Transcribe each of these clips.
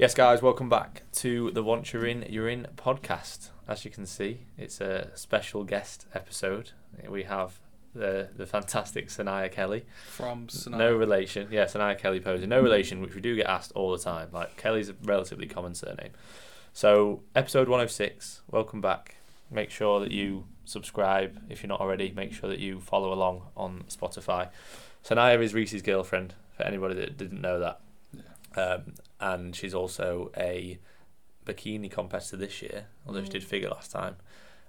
Yes, guys, welcome back to the Once You're In, You're In podcast. As you can see, it's a special guest episode. We have the the fantastic Sania Kelly. From Sinai. No relation. Yeah, Sania Kelly posing. No relation, which we do get asked all the time. Like, Kelly's a relatively common surname. So, episode 106, welcome back. Make sure that you subscribe if you're not already. Make sure that you follow along on Spotify. Sania is Reece's girlfriend, for anybody that didn't know that. Um, and she's also a bikini competitor this year, although she did figure last time,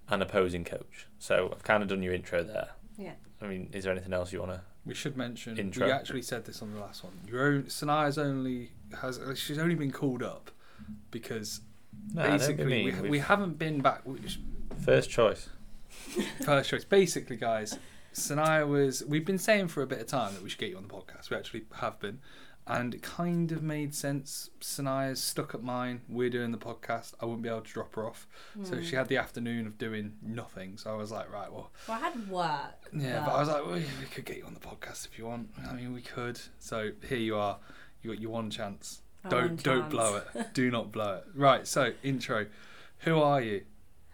and opposing coach. So I've kind of done your intro there. Yeah. I mean, is there anything else you want to? We should mention Intro. we actually said this on the last one. Your own Sania's only has she's only been called up because basically we, we haven't been back. First choice. First choice, basically, guys. Sania was. We've been saying for a bit of time that we should get you on the podcast. We actually have been, and it kind of made sense. Sania's stuck at mine. We're doing the podcast. I wouldn't be able to drop her off, so Hmm. she had the afternoon of doing nothing. So I was like, right, well, Well, I had work. Yeah, but I was like, well, we could get you on the podcast if you want. I mean, we could. So here you are. You got your one chance. My don't one don't chance. blow it. Do not blow it. Right. So intro. Who are you?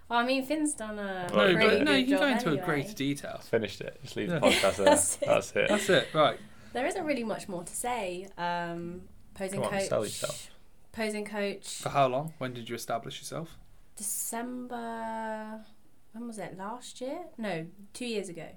Well, I mean, Finn's done a no, pretty but no, you can go into anyway. a greater detail. Finished it. Just leave Yeah. the podcast there. That's That's it. it. That's it. Right. There isn't really much more to say. Um, posing Come on, coach. sell yourself. Posing coach. For how long? When did you establish yourself? December. When was it? Last year? No, two years ago.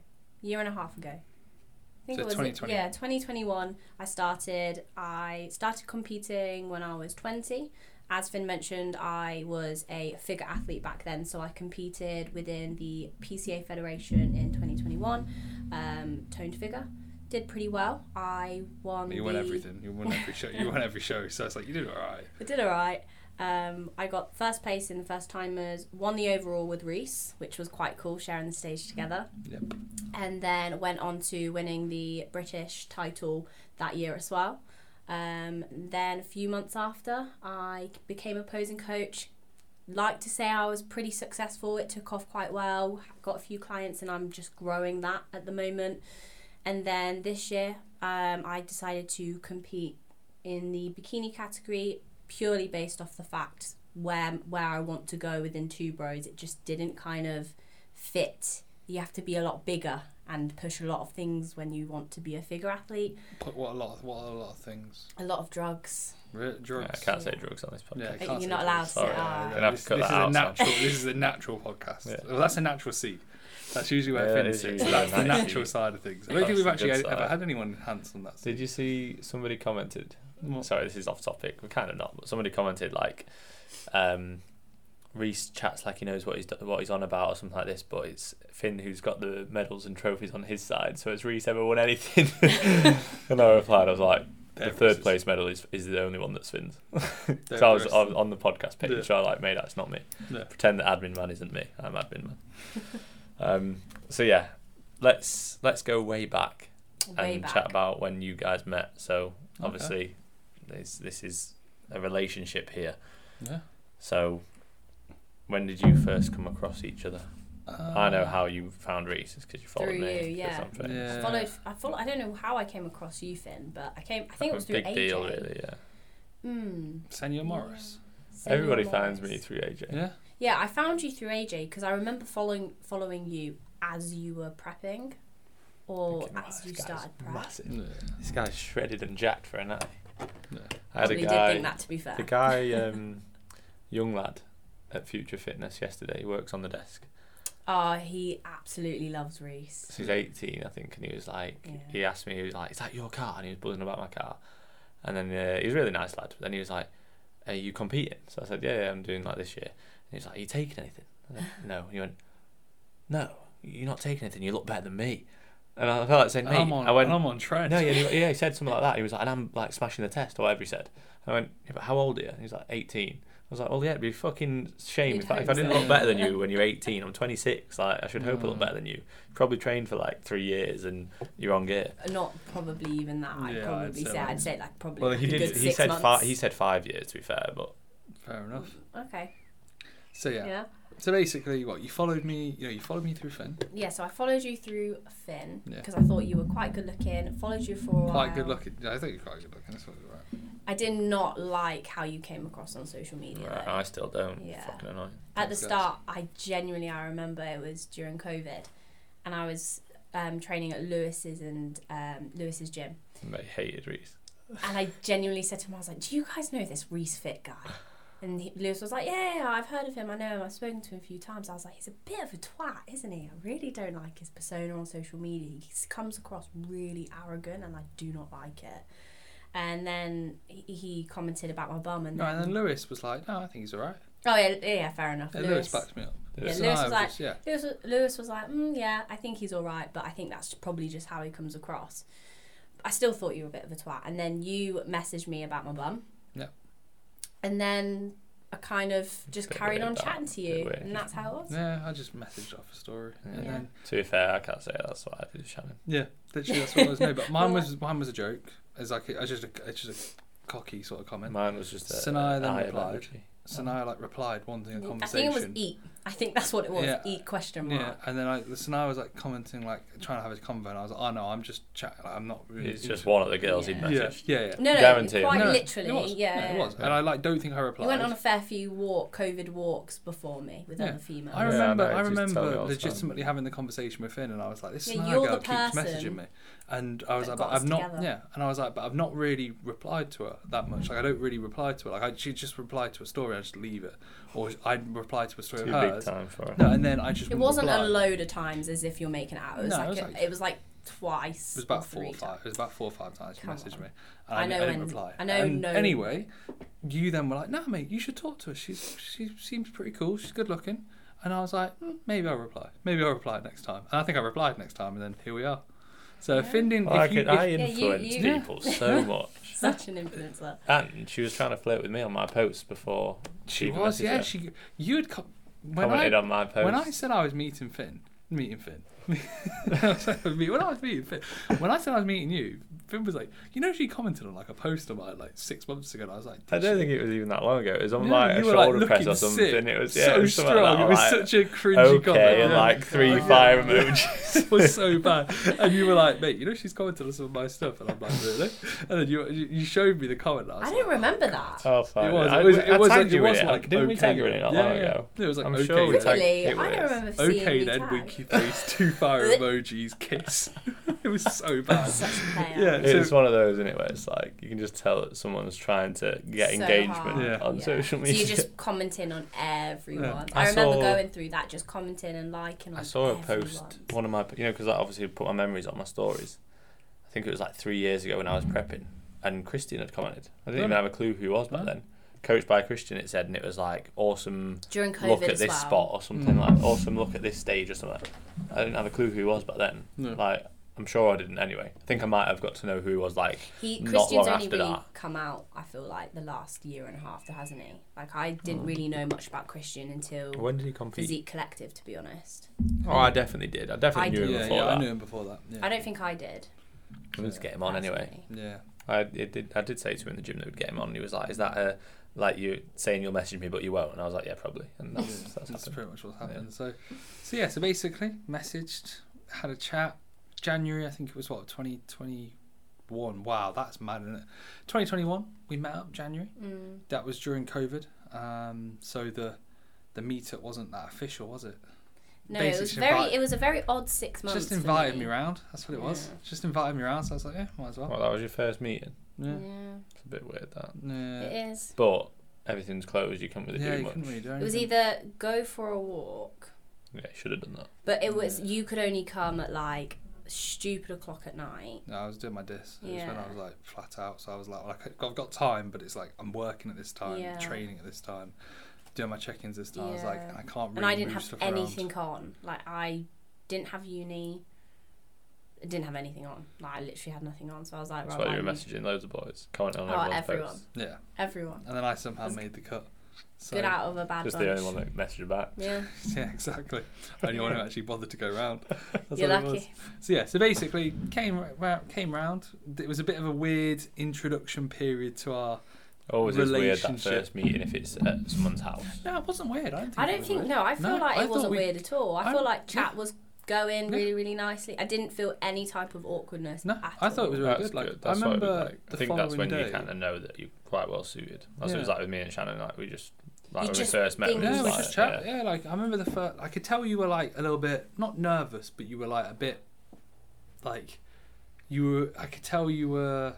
Year and a half ago. I think So it was 2021. yeah 2021 i started i started competing when i was 20 as finn mentioned i was a figure athlete back then so i competed within the pca federation in 2021 um, toned figure did pretty well i won You won the- everything. You won every show. You won every show. So it's like you did all right. I did alright. Um, I got first place in the first timers, won the overall with Reece, which was quite cool, sharing the stage together. Yep. And then went on to winning the British title that year as well. Um, then a few months after, I became a posing coach. Like to say I was pretty successful. It took off quite well. Got a few clients, and I'm just growing that at the moment. And then this year, um, I decided to compete in the bikini category purely based off the fact where where I want to go within two bros. It just didn't kind of fit. You have to be a lot bigger and push a lot of things when you want to be a figure athlete. But what a lot. Of, what a lot of things. A lot of drugs. Re- Yeah, Drugs. I can't say drugs on this podcast. Yeah, I can't you're say not drugs. allowed to. Sorry. Gonna have this, to cut this that is a natural. this is a natural podcast. Yeah. Well, that's a natural seat. That's usually where Yeah, Finn it is sits. usually That's a the nice natural side of things. I don't That's think we've actually good ever side. had anyone enhance on that. Did you see somebody commented? What? Sorry, this is off topic. We're kind of not, but somebody commented like, um, Reece chats like he knows what he's do- what he's on about or something like this, but it's Finn who's got the medals and trophies on his side. So has Reece ever won anything? and I replied, I was like, the There third is. place medal is, is the only one that's Finn's. There- so I was there is. on, on the podcast page, Yeah. so I like made that it's not me. Yeah. Pretend that admin man isn't me. I'm admin man. um, so yeah, let's let's go way back Way and back. chat about when you guys met. So Okay. obviously, this this is a relationship here. Yeah. So when did you first come across each other? I know Uh, how you found Reece because you followed Through me. you, 'cause yeah. I'm. Yeah. I followed. I follow, I don't know how I came across you, Finn, but I came. I think it was a through big AJ. deal, really. Yeah. Mm. Senor Morris. Senor Everybody finds me through AJ. Yeah. Yeah, I found you through AJ because I remember following following you as you were prepping, or Thinking, "Wow, as this you guy's started prep. Massive. Yeah. This guy's shredded and jacked for a night. Yeah. I had a guy. did think that to be fair. The guy, um, young lad at Future Fitness yesterday, he works on the desk. Oh, he absolutely loves Reece. So he's 18, I think, and he was like, Yeah. he asked me, he was like, is that your car? And he was buzzing about my car. And then uh, he was a really nice lad. But then he was like, are you competing? So I said, yeah, yeah, I'm doing like this year. And he was like, are you taking anything? Said, no. And he went, no, you're not taking anything. You look better than me. And I felt like saying, mate, I'm on. I went, I'm on trend. no, yeah, he, yeah, he said something like that. He was like, and I'm like smashing the test or whatever he said. I went, yeah, but how old are you? And he was like, 18. I was like, well, yeah, it'd be a fucking shame You'd if I, if I didn't so. look better than you when you're 18. I'm 26. Like, I should hope I look Mm. better than you. Probably trained for like three years and you're on gear. Not probably even that. I'd Yeah, I'd probably say say. I'd say like probably. Well, like he did. He six said months. five. He said five years. To be fair, but Fair enough. Okay. So yeah. Yeah. So basically, what you followed me? You know, you followed me through Finn. Yeah. So I followed you through Finn Yeah. because I thought you were quite good looking. Followed you for a while. Quite good looking. Yeah, I think you're quite good looking. That's what you're right. I did not like how you came across on social media. Right. I still don't. Yeah. Fucking annoying. At the Thanks, guys. start, I genuinely I remember it was during COVID, and I was um, training at Lewis's and um, Lewis's gym, They hated Reece. and I genuinely said to him, I was like, "Do you guys know this Reece Fit guy?" And he, Lewis was like, yeah, yeah, I've heard of him. I know him. I've spoken to him a few times. I was like, he's a bit of a twat, isn't he? I really don't like his persona on social media. He comes across really arrogant, and I do not like it. And then he, he commented about my bum, and No, then, and then Lewis was like, no, I think he's all right. oh yeah, yeah, fair enough. Yeah, Lewis backed me up. Yeah, So Lewis was like- just- yeah. Lewis, was- Lewis was like, mm, yeah, I think he's all right, but I think that's probably just how he comes across. I still thought you were a bit of a twat. And then you messaged me about my bum. Yeah. And then I kind of just carried on chatting to you. And that's how it was. Yeah, I just messaged off a story, and Yeah. then To be fair, I can't say that's what I did, Shannon. yeah, literally that's what it was. No, but mine Well, was mine was a joke. It's like it's just a it's just a cocky sort of comment. Mine was just a. Sania then eye replied. emoji. So like replied wanting a I think conversation. it was eat. I think that's what it was. Yeah. Eat question Yeah, mark. and then I, so now I was like commenting, like trying to have a convo, and I was like, "Oh no, I'm just chatting. Like, I'm not really." It's just one of the girls he'd Yeah. Yeah, yeah, yeah. No, no, Guarantee. quite No, literally. it was. Yeah, No, it was, and I like don't think I replied. You went on a fair few walk, COVID walks before me with Yeah. other females. I Yeah, remember, I know, I just tell me remember all the time. legitimately having the conversation with Finn, and I was like, "This Yeah, Snare you're girl the keeps person messaging me," and I was like, "But I've not, together. yeah," and I was like, "But I've not really replied to her that much. Like, I don't really reply to her. Like, I, she just replied to a story, I just leave it, or I'd reply to a story of big hers, time for her. no, and then I just It wouldn't wasn't reply. a load of times as if you're making it out. It was, No, like, it was a- like- it was like twice. It was about four three or five. It was about four or five times she Come messaged on. me, and I I, know I didn't when- reply. I know And no- Anyway, you then were like, "No, mate, you should talk to her. She's she seems pretty cool. She's good looking." And I was like, mm, "Maybe I'll reply. Maybe I'll reply next time." And I think I replied next time, and then here we are. So Yeah. if Finn didn't, I, if you, could, I if, Yeah, you- influenced you- people so much. Such an influencer. And she was trying to flirt with me on my posts before she even was, messaged yeah, her. she you had co- when commented I on my post. when I said I was meeting Finn, meeting Finn. when I was meeting Finn, when I said I was meeting you, Finn was like, you know, she commented on like a post of mine like six months ago. And I was like, I don't she?" think it was even that long ago. It was on No, like a you were, like, shoulder press or something. sick. It was yeah, so it was strong. Like that, it was like, such a cringy okay, comment. and yeah. like oh three Yeah. fire emojis. it was so bad. And you were like, mate, you know she's commented on some of my stuff, and I'm like, really? And then you you you showed me the comment. And I, was I like, don't remember that. Oh, fine. It was. I, It was. I It was. tagged It you was it. like Didn't we okay tag you in it not yeah, long yeah. ago? It was like I'm okay. sure we then. Really? I don't remember seeing Okay then, tag. winky face, two fire emojis, kiss. It was so bad. Such a. Yeah. It's So- one of those, isn't it, where it's like you can just tell that someone's trying to get So engagement. Yeah. on Yeah. social So you're just commenting on everyone. Yeah. I, I remember going through that, just commenting and liking on I saw a everyone. post, one of my, you know, because I obviously put my memories on my stories. I think it was like three years ago when I was prepping, and Christian had commented. I didn't even have a clue who he was back then. Coached by Christian, it said, and it was like awesome. during COVID look at this well. spot or something Mm. like awesome. Look at this stage or something. I didn't have a clue who he was back then. No. Like I'm sure I didn't anyway. I think I might have got to know who he was like He not Christian's long only after really that. come out. I feel like the last year and a half, though, hasn't he? Like I didn't Mm. really know much about Christian until When did he compete? Physique Collective, to be honest. Oh, I definitely did. I definitely I knew him Yeah, before yeah, that. I knew him before that. Yeah. I don't think I did. We need to get him on anyway. personally. Yeah. I it did. I did say to him in the gym that we'd get him on. And he was like, "Is that a like you saying you'll message me but you won't?" And I was like, "Yeah, probably." And that's Yeah, that's, that's happened. pretty much what's happened. So, so yeah. So basically, messaged, had a chat. January, I think it was what twenty twenty one. Wow, that's mad, isn't it? Twenty twenty one. We met up January. Mm. That was during COVID. Um, so the the meetup wasn't that official, was it? No, it was very. invite- It was a very odd six months. Just invited me. me round. That's what it was. Yeah. Just invited me round. So I was like, yeah, might as well. Well, that was your first meeting. Yeah. Yeah, It's a bit weird that. Yeah. it is. But everything's closed. You can't really Yeah, do you much. really do It was either go for a walk, Yeah, should have done that. but it was Yeah. you could only come at like stupid o'clock at night. No, I was doing my dis. It was when I was like flat out. So I was like, well, I- I've got time, but it's like I'm working at this time, Yeah. training at this time, doing my check-ins this time. Yeah. I was like, and I can't really and I didn't move have anything around. on. Like I didn't have uni. I didn't have anything on. Like I literally had nothing on. So I was like, That's right, why you I were need- messaging loads of boys, commenting on Oh, everyone's everyone. posts. Yeah, everyone. and then I somehow That's made the cut. So, Get out of a bad Just bunch. the only one that messaged back. Yeah, Yeah, exactly. Only one who actually bothered to go round. That's you're what was. lucky. So yeah, so basically came ra- came round. It was a bit of a weird introduction period to our. Always is weird that first meeting if it's at someone's house. No, it wasn't weird. I don't think. I don't was think. weird. No, I feel No, like I it wasn't we- weird at all. I I- feel like chat was go in Yeah. really, really nicely. I didn't feel any type of awkwardness. No, at I thought it was all. really That's good. Like good. I That's what it remember was like. the I think that's when following you kind of know that you're quite well suited. That's what it was like with me and Shannon. Like we just like You when just we first met. think- we Yeah, we like, just chat. Yeah. like I remember the first. I could tell you were like a little bit not nervous, but you were like a bit like you were. I could tell you were.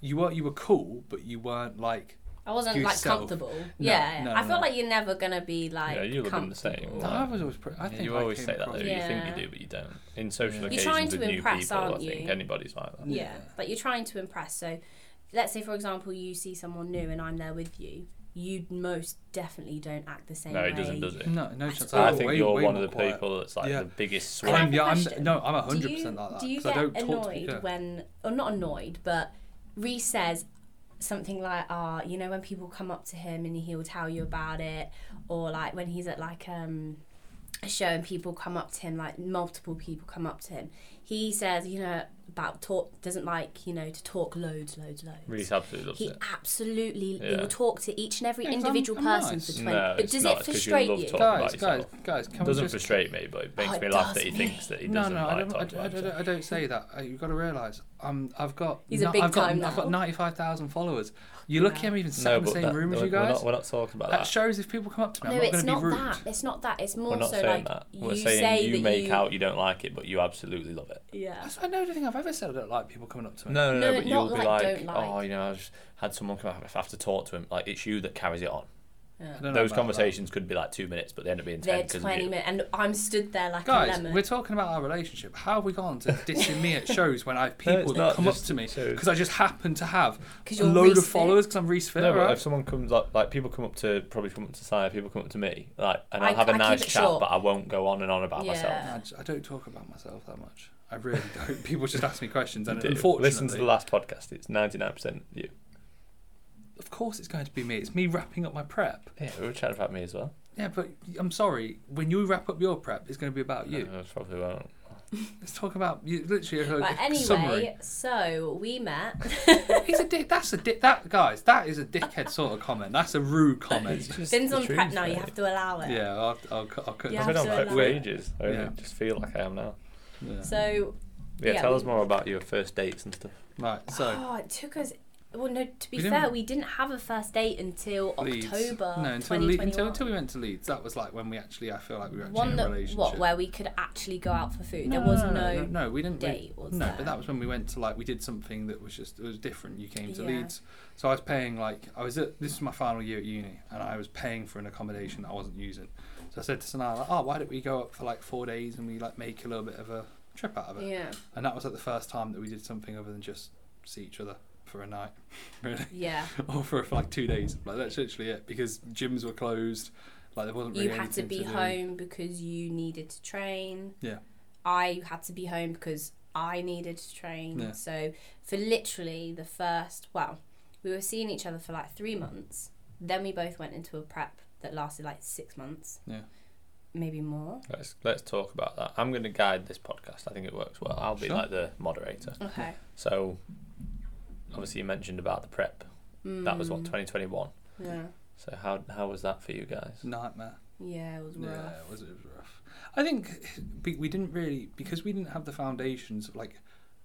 You were you were cool, but you weren't like. I wasn't like comfortable. No, yeah, no, I no. feel like you're never gonna be like. Yeah, you live in the same. No, Like- I was always. Pretty, I Yeah, think you I always say that though. across- You think you do, but you don't. In social You're occasions trying with to new impress, people, I aren't think you? anybody's like that. Yeah. Yeah. but you're trying to impress. So, let's say for example you see someone new and I'm there with you. You most definitely don't act the same No, way. it doesn't, does it? No, no chance. I think way- you're way one of the quiet. people that's like Yeah. the biggest Can I swing. have a yeah, I'm, question? no, I'm Do hundred you, percent like that. do you 'cause get I don't talk to annoyed people. when, or not annoyed, but Reece says something like, "Ah, you know, when people come up to him and he'll tell you about it, or like when he's at like um a show and people come up to him, like multiple people come up to him, he says, you know, about talk doesn't like you know to talk loads, loads, loads. Reece absolutely loves He it. absolutely he will talk to each and every Yeah, 'cause I'm- individual I'm person nice. for No, twenty. but it's does not, it 'cause you frustrate love you? talking. guys, about guys, yourself. guys, can It doesn't just frustrate me, but it makes Oh, me laugh that he me. thinks that he no, doesn't no, I like don't, I, talking I, about don't- I don't say that. Uh, You've got to realise, um, I've got, He's a big I've got, time I've got now. ninety-five thousand followers. You're lucky Yeah. I'm even sat No, in the same that, room as we're, you we're guys. not, we're not talking about that that. shows if people come up to me, No, I'm not it's going to not be rude. that. It's not that. It's more We're not so saying like that. you We're say saying you that make you, out you don't like it, but you absolutely love it. Yeah. That's, I don't think I've ever said I don't like people coming up to me. No, no, no, No, but you'll be like, like, oh, you know, I just had someone come up. If I have to talk to him, like it's you that carries it on. I yeah. Those about conversations could be like two minutes, but they end up being ten They're because of twenty minutes, and I'm stood there like a Guys, lemon. we're talking about our relationship. How have we gone to dissing me at shows when I have people it's that come up to me because I just happen to have a load Reece of Fit. followers because I'm Reece Fit, No, but right? if someone comes up, like people come up to probably come up to Saya, people come up to me, like, and I'll I- have a I nice chat, short. but I won't go on and on about Yeah. myself. I, just- I don't talk about myself that much. I really don't. People just ask me questions, and do. unfortunately, listen to the last podcast. It's ninety nine percent you. Of course, it's going to be me. It's me wrapping up my prep. Yeah, we were chatting about me as well. Yeah, but I'm sorry. When you wrap up your prep, it's going to be about you. Uh, probably won't. Let's talk about you. Literally, a, But a summary. anyway, so we met. He's a dick. That's a dick. That guys, that is a dickhead sort of comment. That's a rude comment. Finn's on prep now. You have to allow it. yeah, I'll, I'll, cut- I'll cut. You I've been on to prep for ages. I Yeah. just feel like I am now. Yeah. So Yeah, Yeah, tell we- us more about your first dates and stuff. Right. So oh, it took us. Well, no. To be We fair, we didn't have a first date until Leeds. October No, until, Le- until until we went to Leeds. That was like when we actually. I feel like we were actually One in a that relationship. what where we could actually go out for food. No, there was no, no. no, we didn't. we- date, was no, there? but that was when we went to like we did something that was just it was different. You came to Yeah. Leeds, so I was paying like I was at this was my final year at uni, and I was paying for an accommodation that I wasn't using. So I said to Sania, like, "Oh, why don't we go up for like four days and we like make a little bit of a trip out of it?" Yeah. And that was like the first time that we did something other than just see each other for a night, really, Yeah. or for, for like two days. Like that's literally it because gyms were closed. Like there wasn't. You really had to be do. home because you needed to train. Yeah. I had to be home because I needed to train. Yeah. So for literally the first, well, we were seeing each other for like three months. Then we both went into a prep that lasted like six months. Yeah. Maybe more. Let's let's talk about that. I'm going to guide this podcast. I think it works well. I'll be Sure. like the moderator. Okay. So, obviously, you mentioned about the prep. That was what Mm, 2021. Yeah. So how how was that for you guys? Nightmare. Yeah, it was rough. Yeah, it was, it was rough. I think we didn't really because we didn't have the foundations of like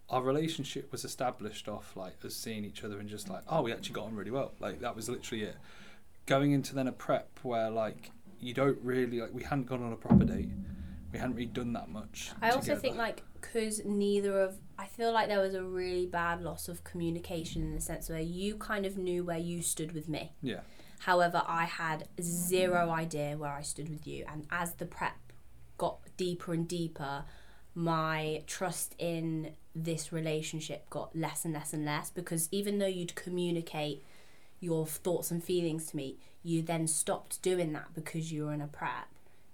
our relationship was established off like us seeing each other and just like oh we actually got on really well like that was literally it. Going into then a prep where like you don't really like we hadn't gone on a proper date, we hadn't really done that much. I also think like because neither of I feel like there was a really bad loss of communication in the sense where you kind of knew where you stood with me. yeah However, I had zero idea where I stood with you, and as the prep got deeper and deeper, my trust in this relationship got less and less and less because even though you'd communicate your thoughts and feelings to me, you then stopped doing that because you were in a prep.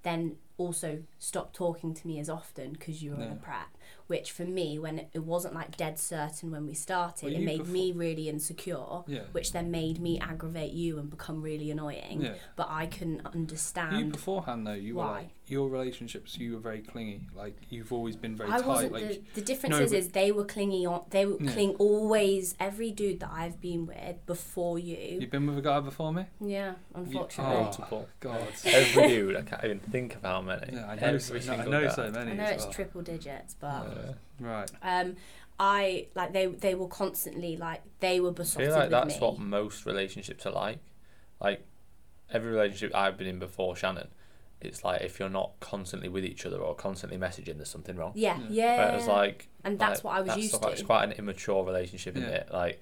Then also stop talking to me as often because you were in a Yeah. prep. Which for me, when it, it wasn't like dead certain when we started, Well, it made before- me really insecure, Yeah. which then made me aggravate you and become really annoying. Yeah. But I couldn't You understand. beforehand though, you were why. like your relationships. You were very clingy. Like you've always been very I tight. wasn't. like the, the difference No, is, but- is they were clingy on. They were Yeah. cling always. Every dude that I've been with before you. you've been with a guy before me. yeah, unfortunately. Oh. Multiple. God. Every dude, I can't even think of how many. Yeah, I know. Every so, no, I know guy. so many. I know it's well. triple digits, but Yeah. Right. um, I like they they were constantly like they were besotted I feel like with that's me. what most relationships are like. Like every relationship I've been in before Shannon, it's like if you're not constantly with each other or constantly messaging, there's something wrong. Yeah, Yeah. yeah. Whereas like and that's like, what I was used stuff, to. like, it's quite an immature relationship, isn't Yeah. it? Like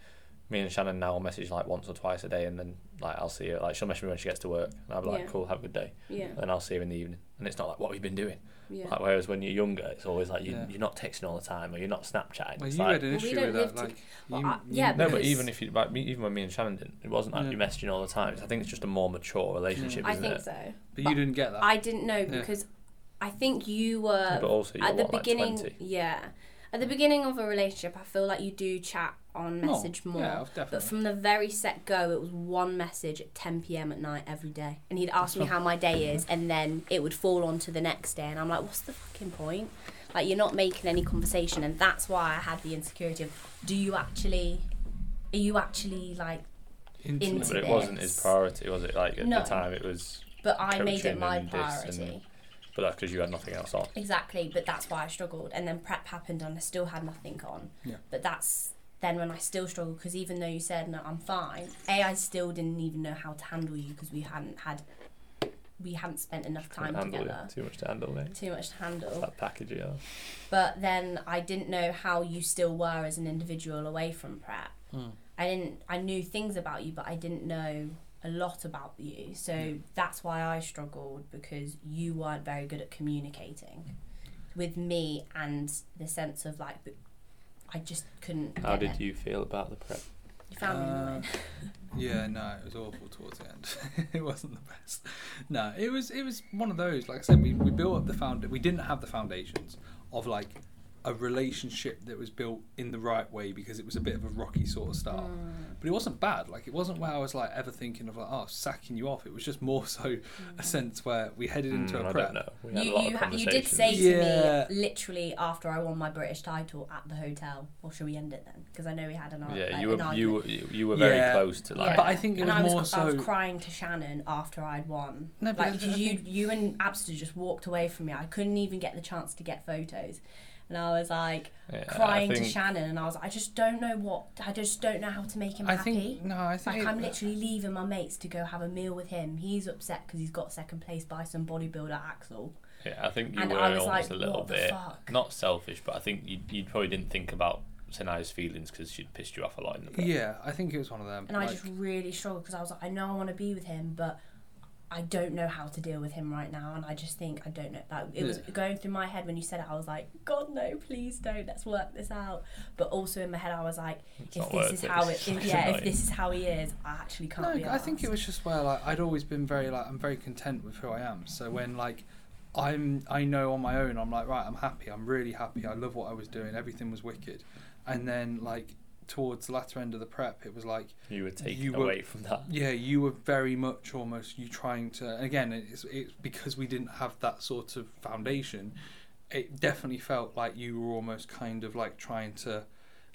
me and Shannon now will message like once or twice a day, and then like I'll see her. Like she'll message me when she gets to work, and I'll be like, Yeah. "Cool, have a good day," yeah, and I'll see her in the evening, and it's not like, "What we've been doing?" yeah. Like whereas when you're younger, it's always like you Yeah. you're not texting all the time, or you're not Snapchatting. Well, it's you like, had an Well, we issue with live that. to- Like, Well, you, uh, I- you- yeah, no, but even if you like me, even when me and Shannon didn't, it wasn't like Yeah. you messaging all the time. I think it's just a more mature relationship, I isn't think it? so. but you didn't get that. I didn't know Yeah. because I think you were but also you're at the what, like beginning. 20? yeah, at the beginning of a relationship, I feel like you do chat on No, message more. Yeah, But from the very set go, it was one message at 10 p.m. at night every day. And he'd ask me how my day is, and then it would fall on to the next day. And I'm like, what's the fucking point? Like, you're not making any conversation. And that's why I had the insecurity of, do you actually, are you actually like, Intimate. into But it wasn't his priority, was it? Like at No. the time, it was. but I made it my and and- priority. But that's because you had nothing else on. Exactly, but that's why I struggled. And then prep happened and I still had nothing on. Yeah. But that's then when I still struggled because even though you said, no, I'm fine, A, I still didn't even know how to handle you because we hadn't had, we hadn't spent enough time Couldn't together. it. Too much to handle, mate. Too much to handle. That package, yeah. But then I didn't know how you still were as an individual away from prep. Hmm. I didn't. I knew things about you, but I didn't know a lot about you. So Yeah. that's why I struggled because you weren't very good at communicating with me, and the sense of like, I just couldn't. How did it. you feel about the prep? You found me Uh, annoying. Yeah, no, it was awful towards the end. it wasn't the best. No, it was it was one of those. Like I said, we, we built up the found. We didn't have the foundations of like a relationship that was built in the right way because it was a bit of a rocky sort of start. Mm. But it wasn't bad. Like it wasn't where I was like ever thinking of like oh sacking you off. It was just more so a sense where we headed into Mm, a I prep. don't know. We had You a lot you, of ha- you did conversations. say to me literally after I won my British title at the hotel. Well, should we end it then? Because I know we had an Yeah, like, you an were you argument. were you were very Yeah. close to like. But I think it and was I was, more I was crying to Shannon after I'd won. No, but like I 'cause you, think- you and Abster just walked away from me. I couldn't even get the chance to get photos, and I was like Yeah, I crying to Shannon, and I was, like, I just don't know what, I just don't know how to make him I happy. think no, I think like it- I'm literally leaving my mates to go have a meal with him. He's upset because he's got second place by some bodybuilder Axel. Yeah, I think you And were I was almost like, a little bit fuck? not selfish, but I think you you probably didn't think about Sania's feelings because she'd pissed you off a lot in the prep. Yeah, I think it was one of them. And I just really struggled because I was like, I know I want to be with him, but I don't know how to deal with him right now. And I just think I don't know. Like it was Yeah. going through my head when you said it. I was like, God no, please don't. Let's work this out. But also in my head, I was like, It's if this is it. how it, if, like yeah, if this is how he is, I actually can't No, be. I think it was just where like I'd always been very like I'm very content with who I am. So when like I'm I know on my own I'm like right I'm happy I'm really happy I love what I was doing everything was wicked, and then like towards the latter end of the prep it was like You were taken You were- away from that. yeah you were very much almost you trying to and again it's it's because we didn't have that sort of foundation. It definitely felt like you were almost kind of like trying to.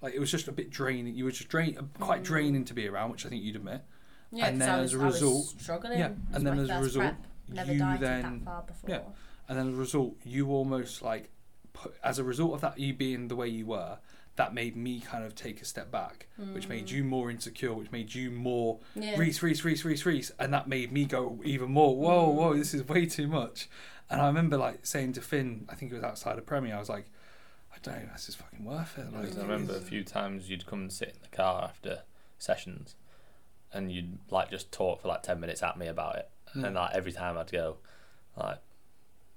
Like it was just a bit draining. You were just drain, quite Mm. draining to be around, which I think you'd admit. Yeah, and 'cause then I as a was, result- struggling. yeah, and then as a result, prep. never you dieted then that far before. yeah. and then as a result, you almost like, put, as a result of that, you being the way you were, that made me kind of take a step back, which made you more insecure, which made you more Mm. Yeah. Reece, Reece, Reece, Reece, Reece, and that made me go even more. Whoa, whoa, this is way too much. And I remember like saying to Finn, I think it was outside of Premier, I was like, I don't know, this is fucking worth it. Like, I remember a few times you'd come and sit in the car after sessions, and you'd like just talk for like ten minutes at me about it, Yeah. and like every time I'd go, like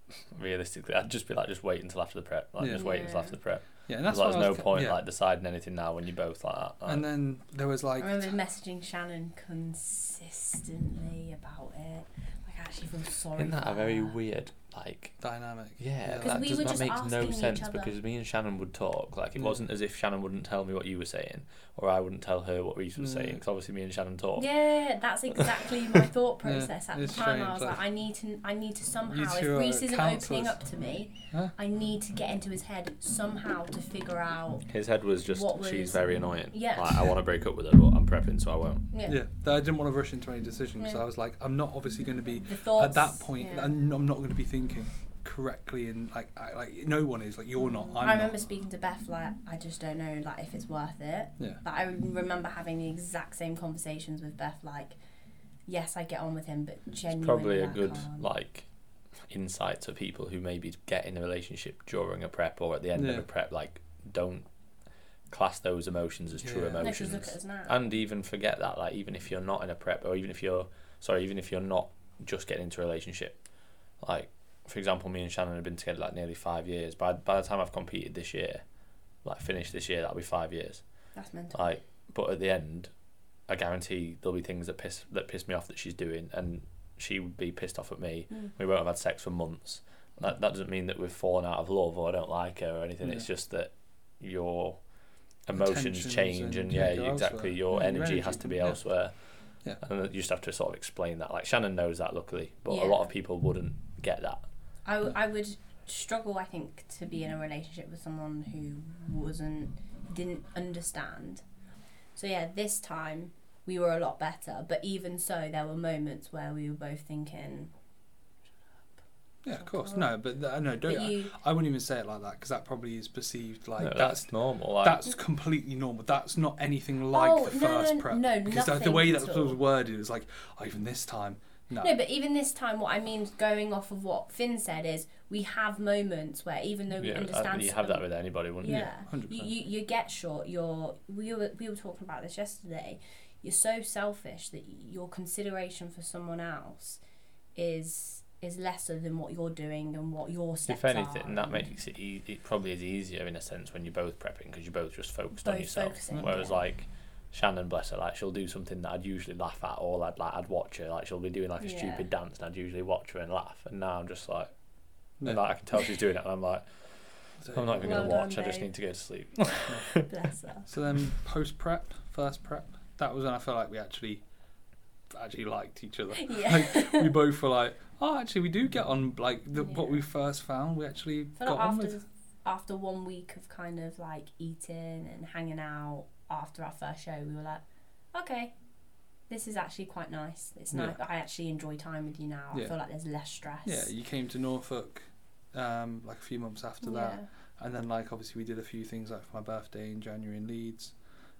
realistically, I'd just be like, just wait until after the prep, like Yeah. just wait until after the prep. Yeah, and 'Cause, that's there's I no was ca- point yeah. like deciding anything now when you're both like that. Like, and then there was like, I remember messaging Shannon consistently about it. Like I actually feel sorry. isn't that for a very her. weird like Dynamic. yeah, Because that, we does, were that just makes no asking each sense other. because me and Shannon would talk. Like it Yeah. wasn't as if Shannon wouldn't tell me what you were saying, or I wouldn't tell her what Reece was Yeah. saying. Mm. Because obviously me and Shannon talk. Yeah, that's exactly my thought Yeah, process at the it's time. I strange, was like- like, I need to, I need to somehow. If are Reece isn't opening counsellors. up to me, Huh? I need to get into his head somehow to figure out. His head was just What she's was- very annoying. Yeah. Like, I want to break up with her, but I'm prepping, so I won't. Yeah. Yeah, that I didn't want to rush into any decisions. So Yeah. I was like, I'm not obviously going to be The thoughts. at that point. yeah. I'm I'm not going to be thinking correctly, and like, I, like no one is. Like you're not. I'm I remember not. speaking to Beth like I just don't know like if it's worth it. Yeah. Like I remember having the exact same conversations with Beth like, yes, I get on with him, but genuinely Probably a I good can't. like insight to people who maybe get in a relationship during a prep or at the end of a prep. Like, don't class those emotions as true Yeah. No, 'cause emotions. look at us now. and even forget that like even if you're not in a prep or even if you're sorry even if you're not just getting into a relationship like for example me and shannon have been together like nearly five years by, by the time i've competed this year like finished this year that'll be five years That's mental. like but at the end i guarantee there'll be things that piss that piss me off that she's doing and she would be pissed off at me Mm. we won't have had sex for months that, that doesn't mean that we've fallen out of love or i don't like her or anything it's just that your emotions Intentions change and, and yeah you exactly elsewhere. your Yeah, energy, energy, has to be yeah. elsewhere Yeah. and you just have to sort of explain that like shannon knows that luckily but Yeah. a lot of people wouldn't get that I, w- I would struggle, I think, to be in a relationship with someone who wasn't, didn't understand. So yeah, this time we were a lot better, but even so, there were moments where we were both thinking. Yeah, of course. No, but th- no, don't. But you, I wouldn't even say it like that because that probably is perceived like no, that's that's normal like, that's completely normal. That's not anything like Oh, the no, first no, prep. no, because the, the way that was worded was like, oh, even this time, no. no, but even this time, what I mean, going off of what Finn said, is we have moments where even though we yeah, I- understand, you have that with anybody wouldn't yeah, Yeah, you, 100%. you you get short. You're we were we were talking about this yesterday. You're so selfish that your consideration for someone else is is lesser than what you're doing and what your steps if anything are. that makes it e- it probably is easier in a sense when you're both prepping because you're both just focused on yourself focusing, whereas yeah. like Shannon, bless her, like she'll do something that I'd usually laugh at, or I'd like I'd watch her, like she'll be doing like a Yeah. stupid dance, and I'd usually watch her and laugh. And now I'm just like, Yeah. and, like I can tell she's doing it, and I'm like, I'm not even Well gonna done, watch. I just need to go to sleep. bless her. So then post prep, first prep, that was when I felt like we actually actually liked each other. Yeah. Like, we both were like, oh, actually, we do get on. Like the, what we first found, we actually got like on after with. after one week of kind of like eating and hanging out after our first show, we were like, okay, this is actually quite nice. It's Yeah. nice. I actually enjoy time with you now. Yeah. I feel like there's less stress. Yeah, you came to Norfolk, um, like a few months after that. Yeah. and then like obviously we did a few things like for my birthday in January in Leeds,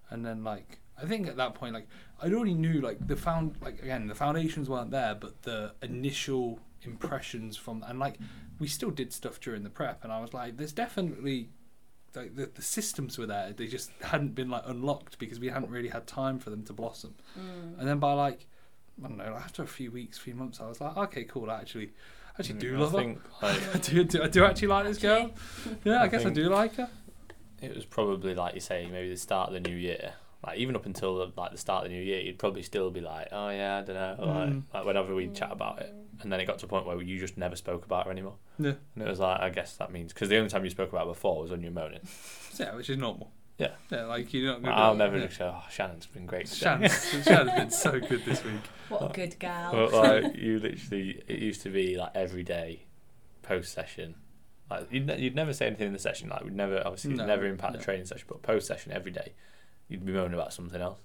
and then like I think at that point like I'd already knew like the found like again the foundations weren't there, but the initial impressions from and like we still did stuff during the prep, and I was like, there's definitely like the, the systems were there, they just hadn't been like unlocked because we hadn't really had time for them to blossom, Mm. and then by like I don't know after a few weeks, few months, I was like, okay, cool, I actually. I actually do Mm, I love her. like, I do, do, I do actually like this girl. Yeah, I, I guess I do like her. it was probably like you say, maybe the start of the new year. Like even up until the, like the start of the new year, you'd probably still be like, oh yeah, I don't know, like, Mm. like whenever we'd chat about it. And then it got to a point where you just never spoke about her anymore. Yeah. And it was like, I guess that means because the only time you spoke about her before was when you were moaning. Yeah, which is normal. Yeah. Yeah, like you're not gonna. I'll never yeah. just go, oh, Shannon's been great. today." Shannon, Shannon's been so good this week. What a good gal. But like you literally, it used to be like every day, post session. Like you'd, ne- you'd never say anything in the session. Like we'd never obviously No, never impact no. the training session, but post session every day, you'd be moaning about something else.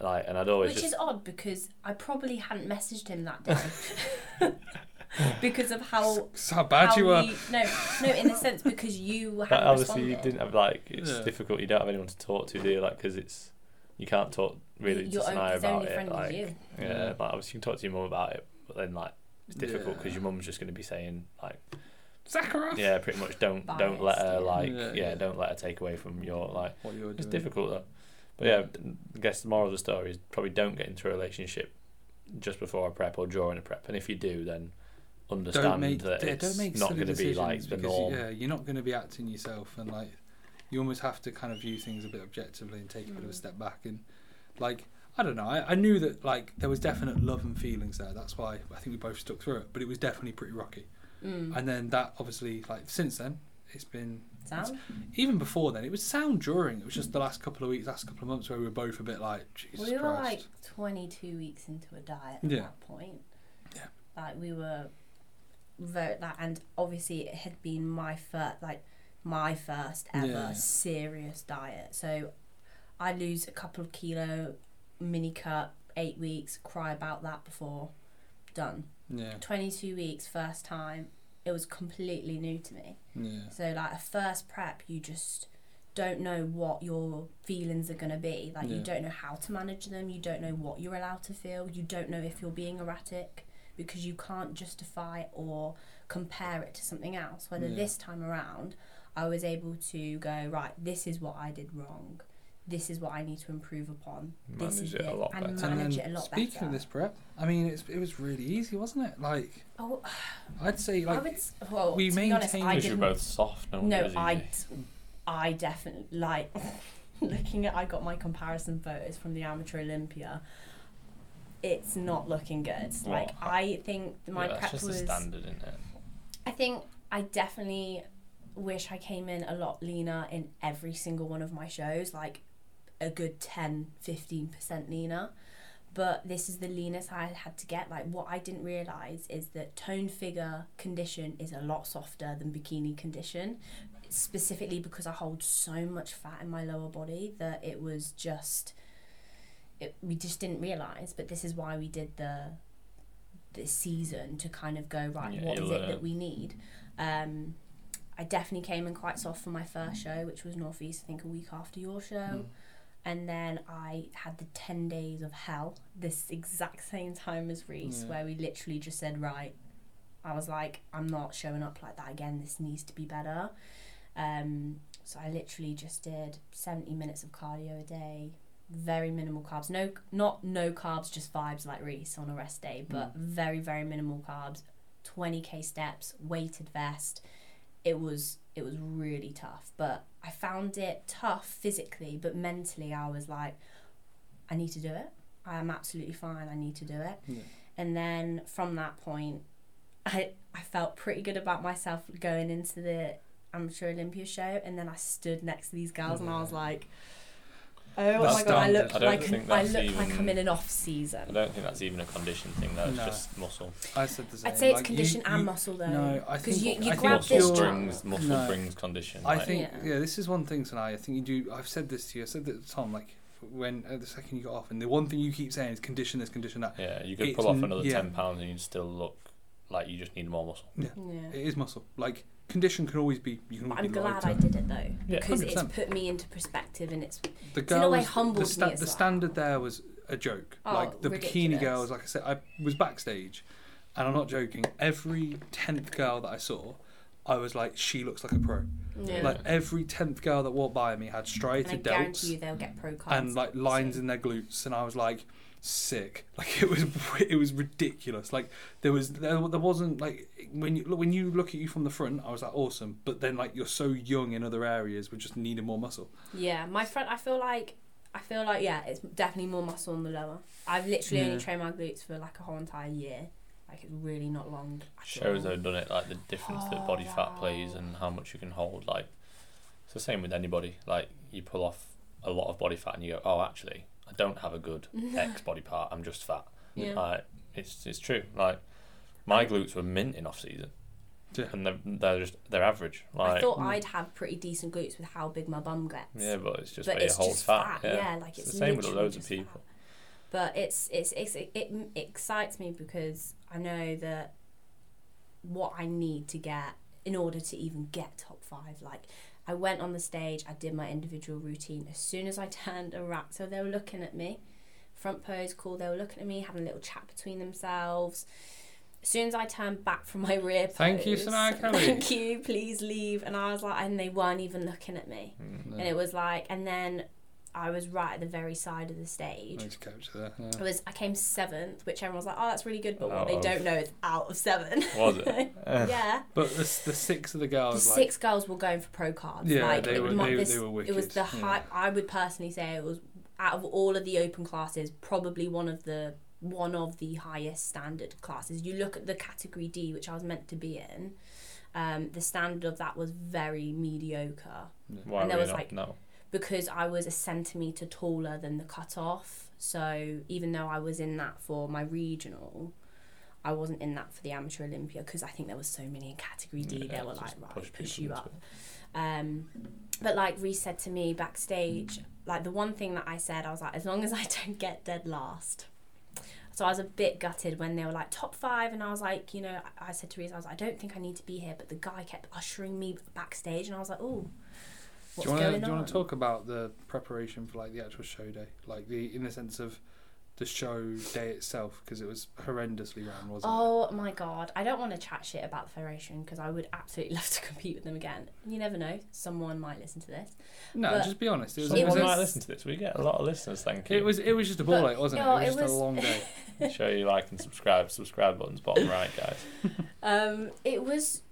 Like and I'd always Which just is odd because I probably hadn't messaged him that day. because of how That's how bad how you were. you- no, no, in a sense because you But hadn't obviously, you didn't have like it's Yeah. difficult. You don't have anyone to talk to, do you? Like because it's you can't talk really Your to own- Sania about only it. friend is Like you. yeah, Yeah. like obviously you can talk to your mum about it, but then like it's difficult because Yeah. your mum's just going to be saying like Zakharov. yeah, pretty much don't don't let her yeah. like Yeah, yeah, yeah. don't let her take away from your like What you were it's difficult though. But yeah, I guess the moral of the story is probably don't get into a relationship just before a prep or during a prep, and if you do, then understand Don't make, that yeah, it's don't make not going to be like decisions the because, norm. Yeah, you're not going to be acting yourself, and like you almost have to kind of view things a bit objectively and take a bit of a Mm. step back. And like I don't know, I, I knew that like there was definite love and feelings there. That's why I think we both stuck through it. But it was definitely pretty rocky. Mm. and then that obviously like since then it's been Sound? even before then it was sound during it was just the last couple of weeks last couple of months where we were both a bit like Jesus we were Christ like 22 weeks into a diet at Yeah. that point. Yeah. Like we were very that, and obviously it had been my first, like my first ever Yeah. serious diet. So I lose a couple of kilo, mini cut, eight weeks, cry about that before, done. yeah 22 weeks, first time. It was completely new to me. yeah So like a first prep, you just don't know what your feelings are going to be. Like Yeah. you don't know how to manage them. You don't know what you're allowed to feel. You don't know if you're being erratic because you can't justify or compare it to something else. Whether Yeah. this time around, I was able to go right. This is what I did wrong. This is what I need to improve upon. this Manage is it a lot and better. manage and then it a lot speaking better. of this prep I mean it's, it was really easy wasn't it like oh, I'd say I like would. Well, we to be honest, maintained- I Because you're didn't. both soft. No, No, I. I definitely like looking at. I got my comparison photos from the Amateur Olympia. It's not looking good. Like Well, I think my yeah, prep that's just was. the standard, isn't it? I think I definitely wish I came in a lot leaner in every single one of my shows, like a good 10 15% leaner. But this is the leanest I had to get. Like, what I didn't realize is that tone figure condition is a lot softer than bikini condition, specifically because I hold so much fat in my lower body that it was just. It, we just didn't realize, but this is why we did the this season to kind of go right. Yeah, what you it that we need? Um, I definitely came in quite soft for my first show, which was Northeast. I think a week after your show, Mm. And then I had the ten days of hell this exact same time as Reece, Yeah. where we literally just said right. I was like, I'm not showing up like that again. This needs to be better. Um, so I literally just did seventy minutes of cardio a day, very minimal carbs. No, not no carbs, just vibes like Reece on a rest day, but very very minimal carbs. Twenty k steps, weighted vest. It was it was really tough, but I found it tough physically, but mentally I was like, I need to do it. I am absolutely fine. I need to do it. Yeah. And then from that point, I I felt pretty good about myself going into the amateur Olympia show, and then I stood next to these girls, and I was like, Oh That's my god! I look I don't like think I that's look like I'm in an off season. I season. don't think that's even a condition thing. Though. It's No. just muscle. I said the same I'd say it's like, you- condition and you- muscle though. no I think you, you I grab think muscle this you're- brings muscle No. brings condition. I like- think Yeah. yeah. this is one thing tonight. I think you do. I've said this to you. I said that to Tom. Like when uh, the second you got off, and the one thing you keep saying is condition this, condition that. Yeah, you could It's pull off n- another yeah. ten pounds and you'd still look like you just need more muscle. Yeah. It is muscle. Like condition can always be. You can always I'm be glad lighter. I did it though Yeah, because it's 100%. put me into perspective and it's The in a way girls, humbled the, sta- me as the well. standard there was a joke. Oh, like the bikini girls, like I said, I was backstage, and I'm not joking. Every tenth girl that I saw, I was like, she looks like a pro. yeah. Like every tenth girl that walked by me had and I striated guarantee you delts they'll get pro cards. and like lines soon. in their glutes, and I was like, sick. Like it was, it was ridiculous. Like there was, there, there wasn't like when you when you look at you from the front, I was like awesome. But then like you're so young in other areas, we just needed more muscle. Yeah, my front. I feel like I feel like yeah, it's definitely more muscle on the lower. I've literally Yeah. only trained my glutes for like a whole entire year. Like it's really not long. at Shows all. have done it like the difference that Oh, body fat plays and how much you can hold. Like it's the same with anybody. Like you pull off a lot of body fat and you go, oh, actually, I don't have a good X body part. I'm just fat. Yeah. Like it's it's true. Like my glutes were mint in off season, Yeah. and they're they're just they're average. I thought Mm. I'd have pretty decent glutes with how big my bum gets. yeah, but it's just but where you it's hold just fat. fat. Yeah. like it's, it's, the same with literally loads of just fat. people. But it's, it's it's it, it excites me because I know that what I need to get in order to even get top five. Like I went on the stage, I did my individual routine. As soon as I turned around, so they were looking at me, front pose, cool. They were looking at me, having a little chat between themselves. As soon as I turned back from my rear pose, Thank you, Sania Kelly. Thank you, please leave. And I was like, and they weren't even looking at me. Mm. And it was like, and then I was right at the very side of the stage. Nice couch there. It Yeah. was I came seventh, which everyone was like, "Oh, that's really good," but what they of- don't know is out of seven. Was it? yeah, But the, the six of the the girls, like, six girls were going for pro cards. Yeah, like, they it were- they- this- they were It was wicked, the yeah. high. I would personally say it was out of all of the open classes, probably one of the one of the highest standard classes. You look at the category D, which I was meant to be in. Um, the standard of that was very mediocre Why And were there you was, not? like- no. Because I was a centimetre taller than the cutoff. So even though I was in that for my regional, I wasn't in that for the amateur Olympia because I think there was so many in category D. Yeah, they were like, right, push push, you up. Um, but like Reece said to me backstage, like the one thing that I said, I was like, as long as I don't get dead last. So I was a bit gutted when they were like top five, and I was like, you know, I I said to Reece, I was like, I don't think I need to be here, but the guy kept ushering me backstage, and I was like, oh, what's do you want to going do you want to talk about the preparation for like the actual show day, like the in the sense of the show day itself, because it was horrendously ran, wasn't it? Oh my god, I don't want to chat shit about the Federation because I would absolutely love to compete with them again. You never know, someone might listen to this. No, but- just be honest. It was. It It was, Someone might listen to this. We get a lot of listeners. Thank you. it was. It was just a ball But- ache, wasn't it? oh, It was it just a long day. Make sure you like and subscribe. Subscribe button's bottom right, guys. Um, it was,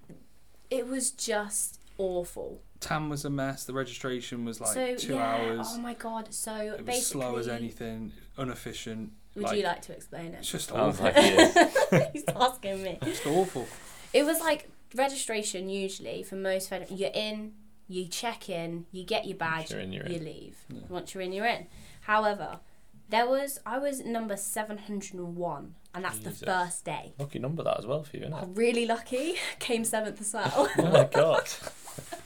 it was just awful. Tam was a mess. The registration was like so two yeah, hours. oh my god. So it was basically, slow as anything, inefficient. Would like- you like to explain it? It's it? just awful. like it is. He's asking me. just awful. It was like registration usually for most fed- you're in, you check in, you get your badge, you're in, you're you in. leave. Yeah. Once you're in, you're in. However, there was I was number seven hundred and one, and that's Jesus. the first day. Lucky number that as well for you, isn't it? I'm really lucky. Came seventh as well. oh my god.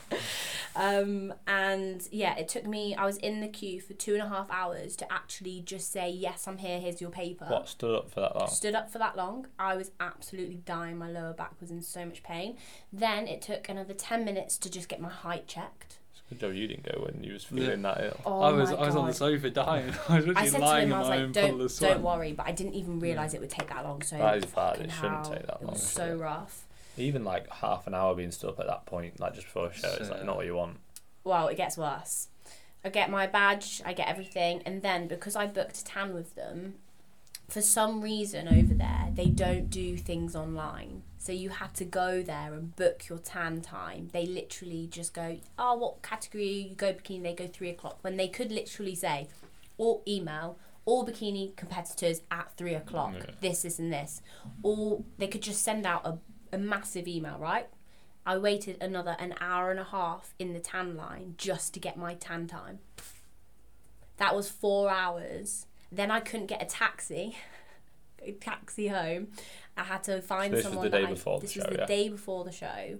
um, and yeah, it took me. I was in the queue for two and a half hours to actually just say yes, I'm here. Here's your paper. What stood up for that long? Stood up for that long. I was absolutely dying. My lower back was in so much pain. Then it took another ten minutes to just get my height checked. It's job you didn't go when you was feeling that ill. Oh I was. I was on the sofa dying. I was I literally said to lying him, in I was my like, own puddle don't, of sweat. don't worry, but I didn't even realise it would take that long. So That is bad. It shouldn't hell, take that long. It long. was so rough. Even like half an hour being stood up at that point, like just before a show, it's like not what you want. Well, it gets worse. I get my badge, I get everything, and then because I booked tan with them, for some reason over there they don't do things online. So you had to go there and book your tan time. They literally just go, oh, what category you go bikini? They go three o'clock when they could literally say, or email all bikini competitors at three o'clock. Yeah. This, this, and this. Or they could just send out a, a massive email, right? I waited another an hour and a half in the tan line just to get my tan time. That was four hours. Then I couldn't get a taxi, a taxi home. I had to find So this was someone. the day that I- before the this show, was the yeah? day before the show.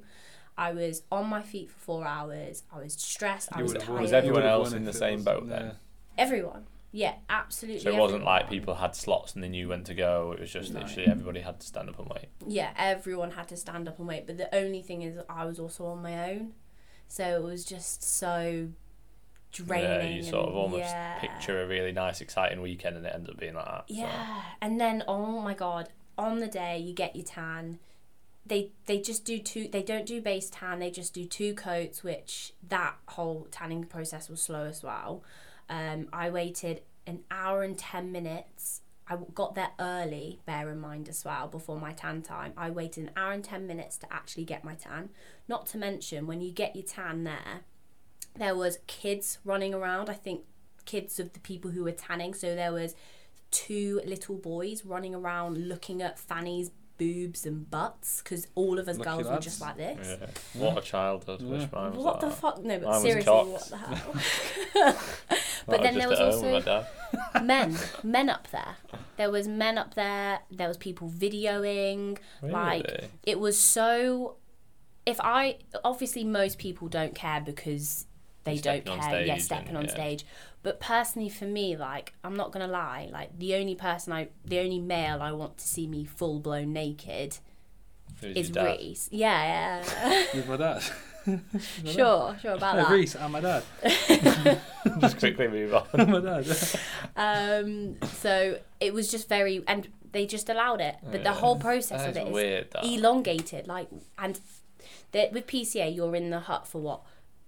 I was on my feet for four hours. I was stressed. I was tired. won. Was everyone else in the same was- boat then? Everyone. Yeah, absolutely. So it wasn't everyone. like people had slots and they knew when to go. It was just No. literally everybody had to stand up and wait. yeah, everyone had to stand up and wait. But the only thing is, I was also on my own, so it was just so draining. yeah, you sort of almost yeah. picture a really nice, exciting weekend, and it ends up being like that. so. Yeah, and then oh my god, on the day you get your tan. They they just do two. They don't do base tan. They just do two coats, which that whole tanning process was slow as well. Um, I waited an hour and ten minutes. i got there early. Bear in mind as well before my tan time. I waited an hour and ten minutes to actually get my tan. Not to mention when you get your tan there, there was kids running around. I think kids of the people who were tanning. So there was two little boys running around looking at Fanny's boobs and butts because all of us Lucky girls were just like this. Yeah. What a childhood. Wish Yeah. mine was What like the that. fuck? No, but Mine was seriously, cocks. what the hell? But then there was at home with also my dad. men, men up there. There was men up there. There was people videoing. Like Really? it was so. If I obviously most people don't care because they You're don't stepping on care. yeah, stage stepping and- on yeah. stage. But personally, for me, like I'm not gonna lie, like the only person I, the only male I want to see me full blown naked Who's is? Reece. Yeah, yeah. With my dad. sure, sure about Hey, that. Reece and my dad. Just quickly move on. my dad. Um, so it was just very, and they just allowed it. But the whole process That of is it is weird. Elongated. Like, and the, with PCA, you're in the hut for what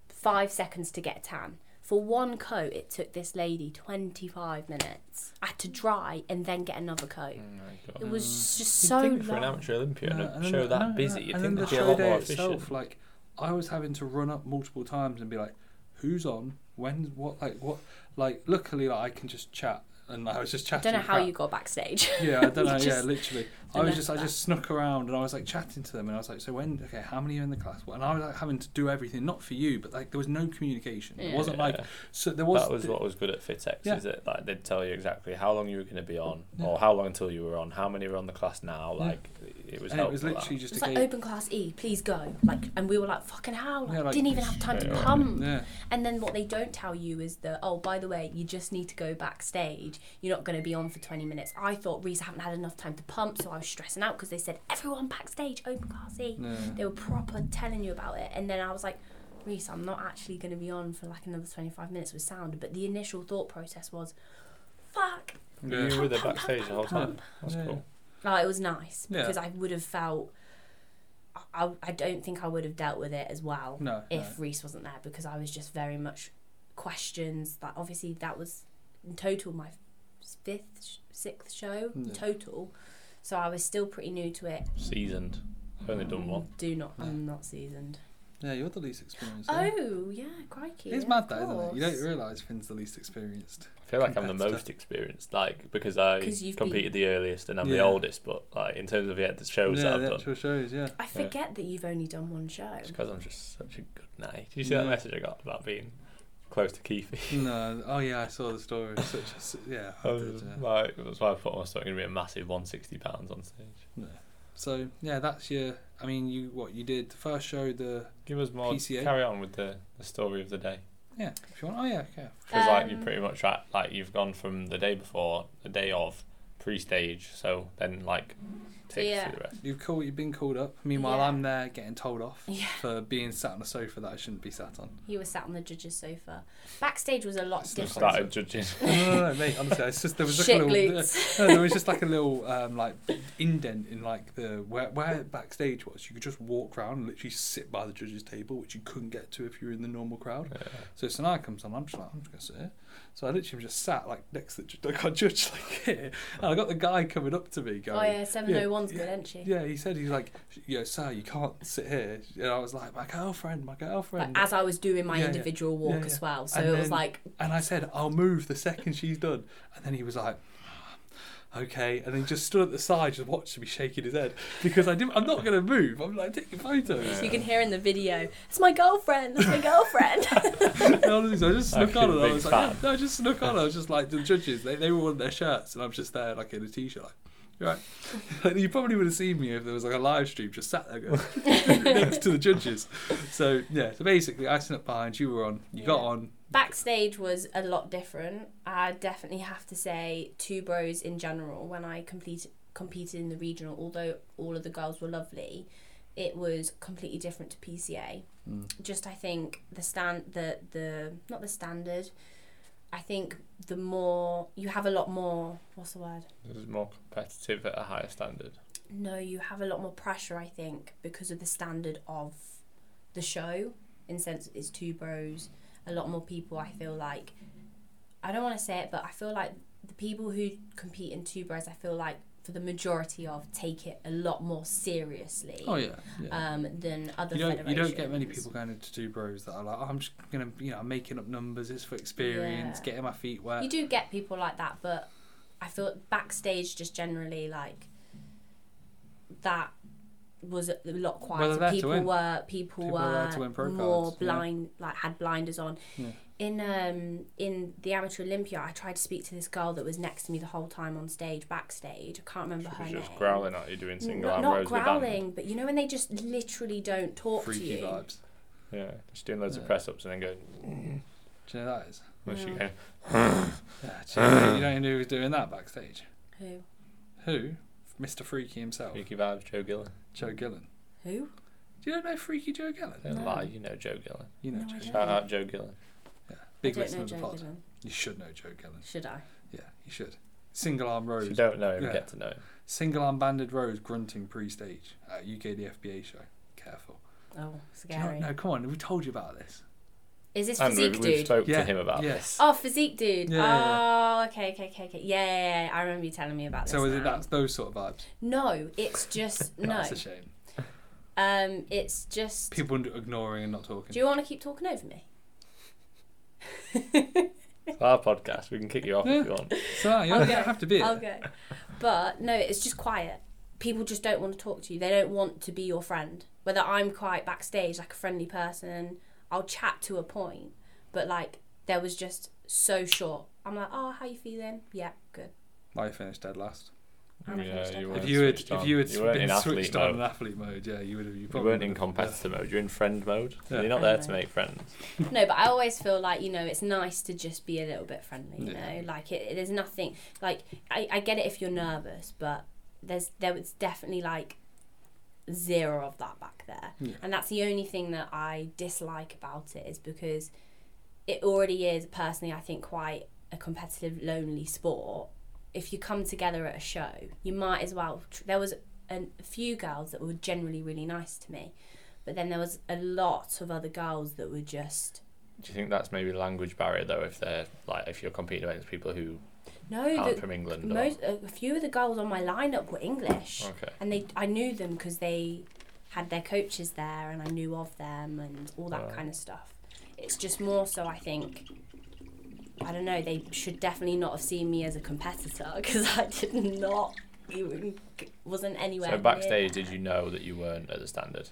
five seconds to get tan. For one coat, it took this lady 25 minutes. I had to dry and then get another coat. Oh. It was just You'd so think for long. an amateur Olympia and No, a and then show the- that no, no, busy, you'd think then they'd the be a show lot day more itself, efficient. like I was having to run up multiple times and be like, "Who's on? When? What? Like what? Like luckily, like I can just chat and I was just chatting. I don't know how crap. you got backstage. Yeah, I don't You know. yeah, literally. I was know just, I just snuck around and I was like chatting to them, and I was like, "So when? Okay, how many are in the class?" And I was like having to do everything, not for you, but like there was no communication. It wasn't like so. There was. that was the- what was good at Fitex, Yeah. is it? Like they'd tell you exactly how long you were going to be on, Yeah. or how long until you were on, how many were on the class now. Yeah. Like it was and it helpful. was that. literally It just was a like game. open class E, please go. Like, and we were like, fucking hell, like, Yeah, like, didn't even have time to pump. Yeah, And then what they don't tell you is that, oh, by the way, you just need to go backstage. You're not going to be on for 20 minutes. I thought Reece I haven't had enough time to pump, so I was stressing out because they said, everyone backstage, open class E. yeah. They were proper telling you about it. And then I was like, Reece, I'm not actually going to be on for like another 25 minutes with sound. But the initial thought process was, fuck. Yeah. You were there Pump, backstage the whole time. That's Yeah. cool. Oh, it was nice because I would have felt. I, I don't think I would have dealt with it as well No, if Reece wasn't there because I was just very much questions. Like obviously that was in total my fifth, sixth show Yeah. total, so I was still pretty new to it. Seasoned. I've only done one. Do not. No. I'm not seasoned. Yeah, you're the least experienced. yeah. Oh yeah, crikey. It's yeah, mad of that, isn't it? You don't realise Finn's the least experienced. I feel like I'm the Competitor. most experienced, like because I 'Cause you've competed the earliest and I'm the Yeah. oldest. But like in terms of yeah, the shows yeah, that I've the done, actual shows, yeah. I forget that you've only done one show. it's because I'm just such a good night. Did you see that Yeah. message I got about being close to Keithy? No, oh yeah, I saw the story. Such a, s- yeah, I I did, yeah. like, that's why I thought I was going to be a massive 160 pounds on stage. No. So yeah, that's your. I mean, you what you did the first show, the Give us more. PCA? Carry on with the, the story of the day. yeah. If you want, oh yeah, yeah. Because like you Um, pretty much at, like you've gone from the day before, the day of, pre-stage. So then like take us yeah. through the rest. You've called, you've been called up. Meanwhile, Yeah. I'm there getting told off Yeah. for being sat on a sofa that I shouldn't be sat on. He was sat on the judge's sofa. Backstage was a lot Still different. Started judging. no, no, no, mate. Honestly, it's just there was like Shit a little. glutes. no, there was just like a little um, like indent in like the where where backstage was. You could just walk around and literally sit by the judge's table, which you couldn't get to if you were in the normal crowd. Yeah. So Sania comes on, I'm just like, I'm just gonna sit here. So I literally just sat like next to the judge, like I judge like here, and I got the guy coming up to me going, Oh yeah, seven oh one's good, isn't she? yeah, he said he's like, yeah, sir, you can't sit here. And I was like, my girlfriend, my girlfriend. as I was doing my Yeah, yeah. individual walk Yeah, as well, so And it was like And I said, I'll move the second she's done. And then he was like, okay. And then he just stood at the side, just watching me shaking his head because I didn't. I'm not gonna move. I'm like taking photos. you can hear in the video, "It's my girlfriend. It's my girlfriend." And honestly, so I just snuck on, and I was like, yeah, no, I just snuck on. I was just like the judges. They they were wearing their shirts, and I'm just there like in a t-shirt. Like, Right, like, you probably would have seen me if there was like a live stream, just sat there going, next to the judges. So yeah, so basically, I snuck behind. You were on. You got on. Backstage was a lot different. I definitely have to say, two bros in general. When I completed competed in the regional, although all of the girls were lovely, it was completely different to PCA. Mm. Just I think the stand the the not the standard. I think the more you have a lot more. What's the word? It was more competitive at a higher standard. No, you have a lot more pressure, I think, because of the standard of the show. In sense, it's two bros. A lot more people, I feel like. I don't want to say it, but I feel like the people who compete in two bros, I feel like for the majority of take it a lot more seriously. Oh yeah. yeah. Um, than other you don't you don't get many people going into two bros that are like, oh, I'm just gonna you know I'm making up numbers. It's for experience, Yeah. getting my feet wet. You do get people like that, but I feel backstage just generally like that was a lot quieter. there to people were people, People are there were more cards, yeah. blind, like had blinders on. Yeah. In um in the amateur Olympia, I tried to speak to this girl that was next to me the whole time on stage, backstage. I can't remember her. She her was name. just growling at you doing single Not, arm not rows with a band. growling, but you know when they just literally don't talk Freaky to you. vibes. Yeah, just doing loads of press ups and then going. Do you know what that is? What's she going? Yeah. do you, know, you don't know who was doing that backstage? Who? Who? Mr. Freaky himself, Freaky vibes, Joe Gillen. Joe Gillen. Who? Do you not know Freaky Joe Gillen? Don't No. lie, you know Joe Gillen. You know No, I Joe. Gillen. Shout out Joe Gillen. Yeah. Big I don't listener know of the Joe pod. Gillen. You should know Joe Gillen. Should I? Yeah, you should. Single arm Rose. If rows. you don't know him, Yeah. get to know him. Single arm banded rose grunting pre stage at UK the FBA show. Careful. Oh, Do you know, scary. no, come on, we told you about this. Is this And physique we've, we've dude? spoke Yeah, to him about yes. this. Oh, physique dude. Yeah, yeah, oh, okay, okay, okay, okay. Yeah, yeah, yeah, I remember you telling me about this. So is it now. that's those sort of vibes? No, it's just no. That's a shame. Um, it's just. People ignoring and not talking. Do you want to keep talking over me? It's our podcast. We can kick you off if you want. So you I'll don't have to be I'll go. But no, it's just quiet. People just don't want to talk to you. They don't want to be your friend. Whether I'm quiet backstage, like a friendly person, I'll chat to a point. But like, there was just so short. I'm like, oh, how you feeling? Yeah, good. I finished dead last. I'm a you weren't If you had, if on. you had weren't been switched on mode. in athlete mode, yeah, you would have. You, You probably weren't in would have- competitor mode. You're in friend mode. Yeah. You're not there to make friends. No, but I always feel like you know it's nice to just be a little bit friendly. You Yeah. know, like it, there's nothing like I, I get it if you're nervous, but there's there was definitely like zero of that back there, Yeah. and that's the only thing that I dislike about it is because it already is personally I think quite a competitive lonely sport. If you come together at a show, you might as well. Tr- there was a, a few girls that were generally really nice to me, but then there was a lot of other girls that were just Do you think that's maybe a language barrier though? If they're like if you're competing against people who No, the, from England. Or, most a few of the girls on my lineup were English, okay. and they I knew them because they had their coaches there, and I knew of them and all that Right. kind of stuff. It's just more so I think. I don't know. They should definitely not have seen me as a competitor because I did not even wasn't anywhere. So backstage, that. did you know that you weren't at the standard?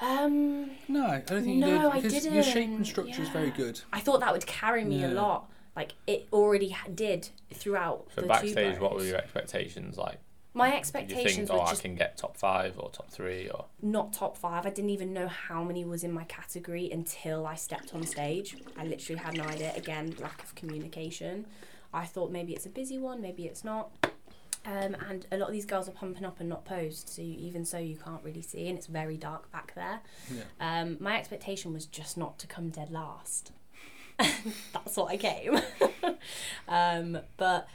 Um, No, I don't think No, you I did. Because your shape and structure is very good. I thought that would carry me a lot. Like it already ha- did throughout So the two backstage, what were your expectations like? My Did you expectations think, were oh, I can get top five or top three or? not top five. I didn't even know how many was in my category until I stepped on stage. I literally had no idea. Again, lack of communication. I thought maybe it's a busy one, maybe it's not. Um, and a lot of these girls are pumping up and not posed, so you, even so, you can't really see, and it's very dark back there. Yeah. Um, my expectation was just not to come dead last. That's what I came. um, but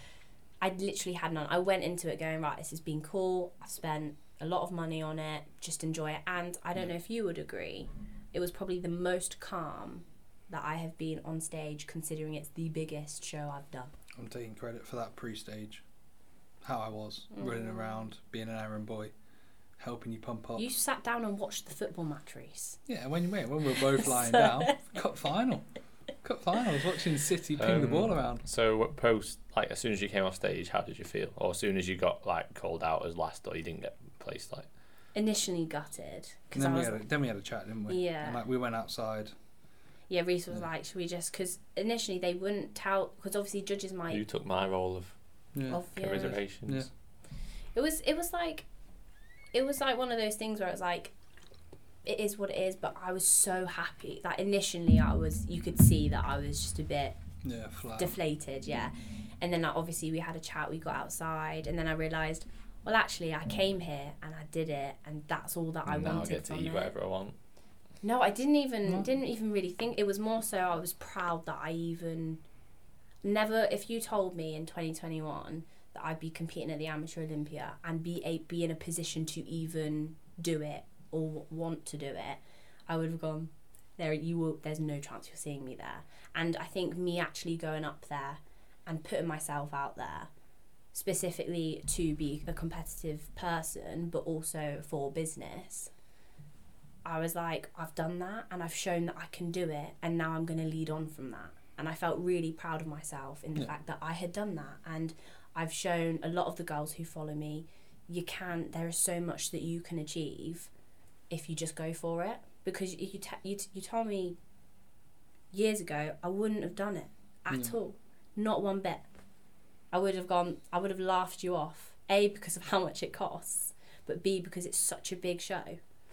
I literally had none. I went into it going, right, this has been cool. I've spent a lot of money on it, just enjoy it. And I don't know if you would agree, it was probably the most calm that I have been on stage, considering it's the biggest show I've done. I'm taking credit for that pre-stage. How I was running Mm. around, being an errand boy, helping you pump up. You sat down and watched the football match, Reece. Yeah, when when when we were both lying down, cup final, cup final. I was watching City ping the Um, ball around. So what post like as soon as you came off stage, how did you feel? Or as soon as you got like called out as last, or you didn't get placed like? Initially gutted because then I we was had a, then we had a chat, didn't we? Yeah. And like we went outside. Yeah, Reece was Yeah. like, should we just? Because initially they wouldn't tell, because obviously judges might. You took my role of Yeah. of yeah. commiserations. It was. It was like, it was like one of those things where it's like, it is what it is. But I was so happy. Like initially, I was. You could see that I was just a bit Yeah, flat. deflated. Yeah, and then like obviously we had a chat. We got outside, and then I realised, well, actually, I came here and I did it, and that's all that I And now I wanted get to from eat it. whatever I want. No, I didn't even No. didn't even really think it was more so I was proud that I even never if you told me in 2021 that I'd be competing at the amateur Olympia and be a, be in a position to even do it or want to do it, I would have gone there you will there's no chance you're seeing me there. And I think me actually going up there and putting myself out there specifically to be a competitive person but also for business I was like, I've done that and I've shown that I can do it, and now I'm going to lead on from that. And I felt really proud of myself in the Yeah. fact that I had done that. And I've shown a lot of the girls who follow me, you can, there is so much that you can achieve if you just go for it. Because you, t- you, t- you told me years ago, I wouldn't have done it at all. Not one bit. I would have gone, I would have laughed you off. A, because of how much it costs, but B, because it's such a big show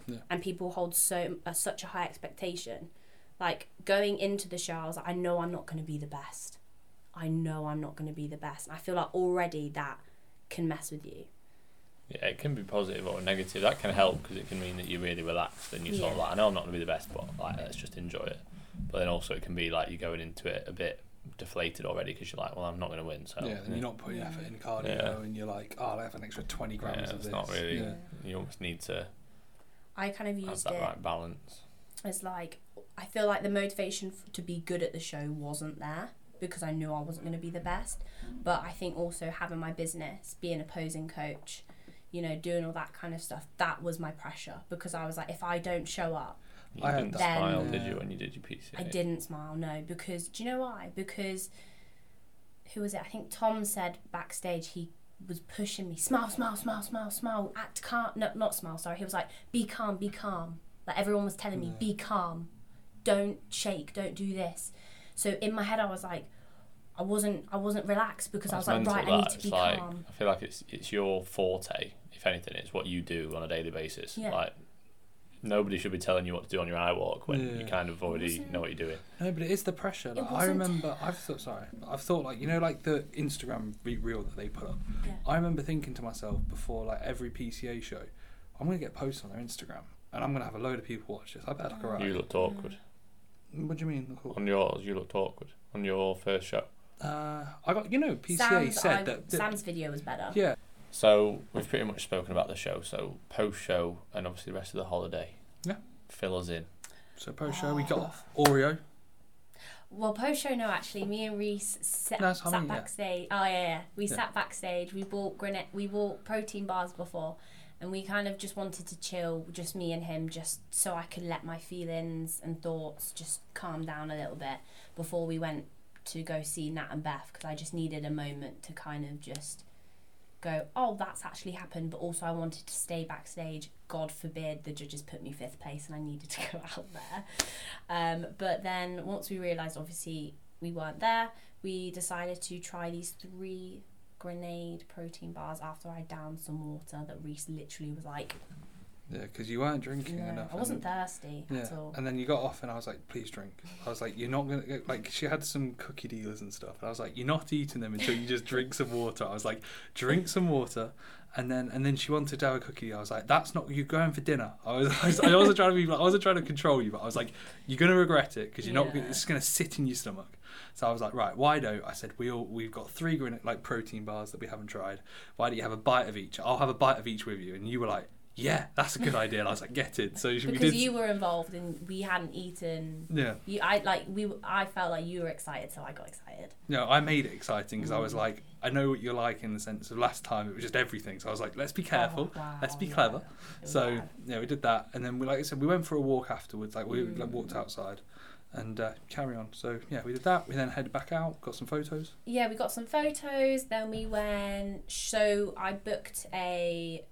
Yeah. and people hold so uh, such a high expectation. Like going into the show, I was like, I know I'm not going to be the best. I know I'm not going to be the best. And I feel like already that can mess with you. Yeah, it can be positive or negative. That can help because it can mean that you're really relaxed and you sort of like, I know I'm not going to be the best, but like, let's just enjoy it. But then also it can be like you're going into it a bit deflated already because you're like, well, I'm not going to win. So yeah, and you're not putting Yeah. effort in cardio, Yeah. and you're like, oh, I'll have an extra 20 grams Yeah, of it's this. not really- Yeah. you almost need to I kind of have used that it right balance. It's like I feel like the motivation f- to be good at the show wasn't there because I knew I wasn't going to be the best. But I think also having my business, being a posing coach, you know, doing all that kind of stuff, that was my pressure because I was like, if I don't show up, You I didn't that. smile, Then- did you, when you did your PCA? I didn't smile, no, because do you know why? Because who was it? I think Tom said backstage he was pushing me, smile, smile, smile, smile, smile, act calm. No, not smile. Sorry, he was like, be calm, be calm. Like everyone was telling me, Yeah. be calm, don't shake, don't do this. So in my head, I was like, I wasn't, I wasn't relaxed because That's I was like, right, I need to be like, calm. I feel like it's it's your forte. If anything, it's what you do on a daily basis. Yeah. Like nobody should be telling you what to do on your eye walk when you kind of already know what you're doing. No, but it is the pressure. Like, I remember, I've thought, sorry, I've thought like you know, like the Instagram re- reel that they put up. Yeah. I remember thinking to myself before like every PCA show, I'm gonna get posts on their Instagram, and I'm gonna have a load of people watch this. I bet better look alright. You looked awkward What do you mean? Look on yours. You looked awkward on your first show. Uh, I got you know PCA Sam's, said I- that, that Sam's video was better. yeah So we've pretty much spoken about the show. So post show and obviously the rest of the holiday. Yeah. Fill us in. So post show we got off Oreo. Well, post show, no, actually, me and Reece sat, No, that's sat mean, yeah. backstage. Oh yeah, yeah. We Yeah. sat backstage. We bought grenade. We bought protein bars before, and we kind of just wanted to chill, just me and him, just so I could let my feelings and thoughts just calm down a little bit before we went to go see Nat and Beth because I just needed a moment to kind of just go, oh, that's actually happened. But also, I wanted to stay backstage. God forbid the judges put me fifth place and I needed to go out there. Um, but then once we realised, obviously, we weren't there, we decided to try these three grenade protein bars after I downed some water that Reece literally was like, Yeah, because you weren't drinking no, enough. I wasn't and, thirsty Yeah, at all. and then you got off, and I was like, "Please drink." I was like, "You're not gonna get, like." She had some cookie dealers and stuff, and I was like, "You're not eating them until you just drink some water." I was like, "Drink some water," and then and then she wanted to have a cookie. I was like, "That's not you're going for dinner." I was I, was, I wasn't trying to be I wasn't trying to control you, but I was like, "You're gonna regret it because you're not. Yeah. It's gonna sit in your stomach." So I was like, "Right, why don't?" I said, "We all we've got three like protein bars that we haven't tried. Why don't you have a bite of each? I'll have a bite of each with you." And you were like. Yeah, that's a good idea. And I was like, get it. So we Because did. you were involved and we hadn't eaten. Yeah. You, I like we. I felt like you were excited, so I got excited. No, I made it exciting because I was like, I know what you're like in the sense of last time it was just everything. So I was like, let's be careful, Oh, wow, let's be clever. Was So bad. yeah, we did that, and then we like I said, we went for a walk afterwards. Like we like, Mm. walked outside, and uh, carry on. So yeah, we did that. We then headed back out, got some photos. yeah, we got some photos. Then we went. So I booked a,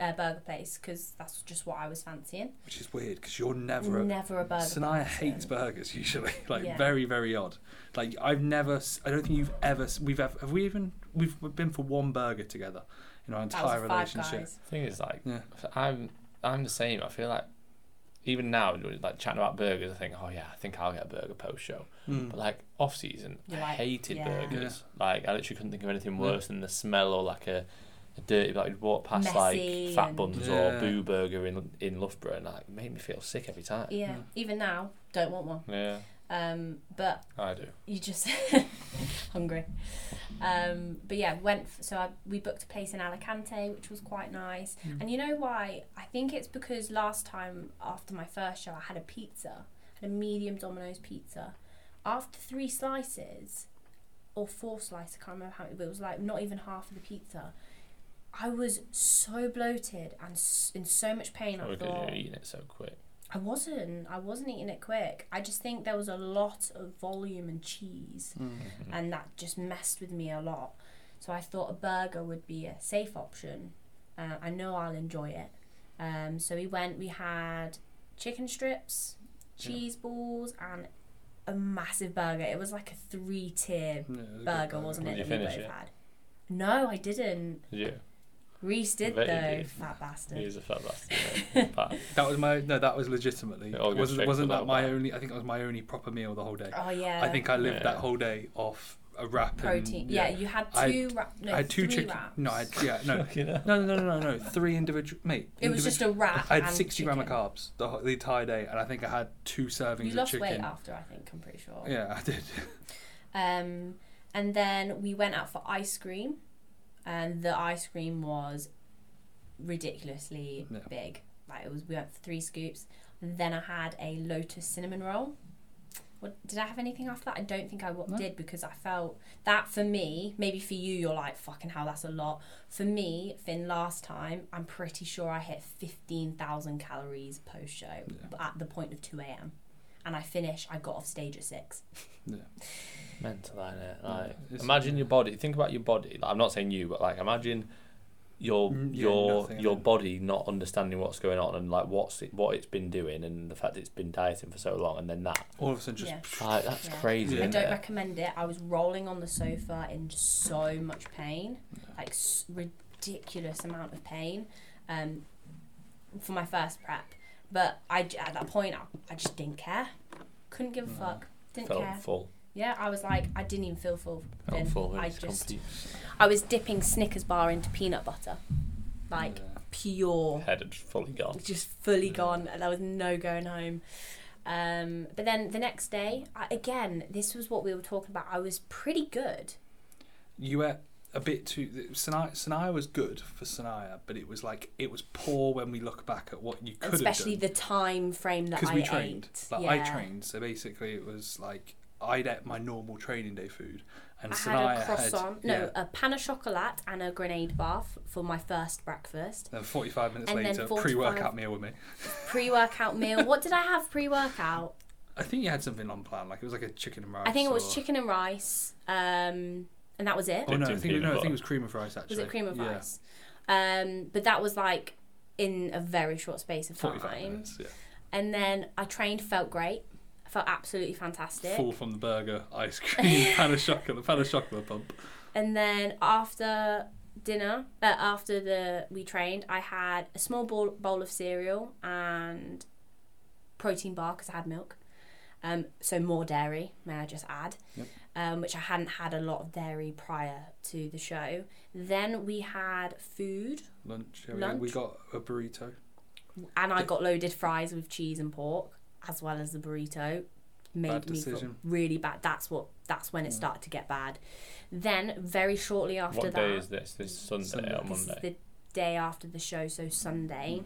a burger place because that's just what I was fancying. Which is weird because you're never. A, Never a burger. Sania person. hates burgers usually, like Yeah. very very odd. Like I've never, I don't think you've ever, we've ever, have we even, we've been for one burger together in our That entire was five relationship. guys. thing is like Yeah. I'm I'm the same. I feel like even now like chatting about burgers, I think, oh yeah, I think I'll get a burger post show. Mm. But like off season, You I like- hated yeah. burgers. Like I literally couldn't think of anything Yeah. worse than the smell or like a, a dirty like you'd walk past Messy like fat and- buns Yeah. or boo burger in in Loughborough and like it made me feel sick every time. Yeah, Yeah. even now, don't want one. Yeah, Um, but I do. you just hungry. Um, but yeah, went. F- so I, we booked a place in Alicante, which was quite nice. Mm. And you know why? I think it's because last time after my first show, I had a pizza, had a medium Domino's pizza. After three slices, or four slices, I can't remember how many, but it was like not even half of the pizza. I was so bloated and s- in so much pain. I Probably because thought you're eating it so quick. I wasn't. I wasn't eating it quick. I just think there was a lot of volume and cheese, Mm. Mhm. and that just messed with me a lot. So I thought a burger would be a safe option. Uh, I know I'll enjoy it. Um, so we went. We had chicken strips, Yeah. cheese balls, and a massive burger. It was like a three-tier Yeah, it was a good burger, wasn't Did it? you that we finish both it? had. No, I didn't. Did you? Reece did bet you though. did. Fat bastard. He was a fat bastard. But That was my no. That was legitimately. It all goes straight wasn't to wasn't the that my bottom. only? I think it was my only proper meal the whole day. Oh yeah. I think I lived Yeah. that whole day off a wrap. protein. And, yeah. you had I- two. wrap, no, I had two three chicken. wraps. No, I had, yeah, no, Fucking hell. no, no, no, no, no. Three individual. Mate, It was just a wrap. I had and sixty gram of chicken. carbs the, whole- the entire day, and I think I had two servings You of lost chicken. weight after, I think. I'm pretty sure. Yeah, I did. Um, and then we went out for ice cream, and the ice cream was ridiculously Yeah. big. Like it was, we went for three scoops. And then I had a lotus cinnamon roll. What, did I have anything after that? I don't think I w- No. did because I felt that for me, maybe for you, you're like, fucking hell, that's a lot. For me, Finn, last time, I'm pretty sure I hit 15,000 calories post show at the point of 2 a.m. And I finish, I got off stage at 6. Yeah. Mental, isn't it? Like, it's- imagine your body. Think about your body. Like, I'm not saying you, but like, imagine your Mm, yeah, your nothing, your body not understanding what's going on and like what's it, what it's been doing and the fact that it's been dieting for so long and then that. All of a sudden, just Yeah. Like, that's Yeah. crazy. Yeah. I don't it? recommend it. I was rolling on the sofa in so much pain, like s- ridiculous amount of pain, um, for my first prep. But I j- at that point I, I just didn't care, couldn't give a No. fuck, didn't Felt care. full. Yeah, I was like I didn't even feel full. Felt then. full. I just compete. I was dipping Snickers bar into peanut butter, like Yeah. pure head had fully gone. just fully Yeah. gone. There was no going home. Um, but then the next day, I, again, this was what we were talking about. I was pretty good. you were a bit too. Sania, Sania was good for Sania, but it was like it was poor when we look back at what you could have done. especially the time frame that because I we trained. ate. Like yeah. I trained, so basically it was like I'd ate my normal training day food, and I Sania had a croissant, no, yeah. a pan of chocolate and a grenade bath for my first breakfast. Then 45 minutes And later, 45 pre-workout meal with me. Pre-workout meal. What did I have pre-workout? I think you had something on plan, like it was like a chicken and rice. I think it was or- chicken and rice, um, and that was it. Oh no, I think, no, I think it was cream of rice actually. Was it cream of yeah. rice? Um, but that was like in a very short space of 45 time. minutes, yeah. And then I trained, felt great, felt absolutely fantastic. Full from the burger, ice cream, pan of chocolate, pan of chocolate pump. And then after dinner, uh, after the we trained, I had a small bowl, bowl of cereal and protein bar because I had milk. Um, so more dairy, may I just add, Yep. Um, which I hadn't had a lot of dairy prior to the show. Then we had food, Lunch, yeah, we- Lunch. We got a burrito. and I got loaded fries with cheese and pork, as well as the burrito. Made Bad me feel decision. really bad. That's what. That's when it Yeah. started to get bad. Then very shortly after What that, day is this? This is Sunday, Sunday. or this is Monday. the day after the show, so Sunday.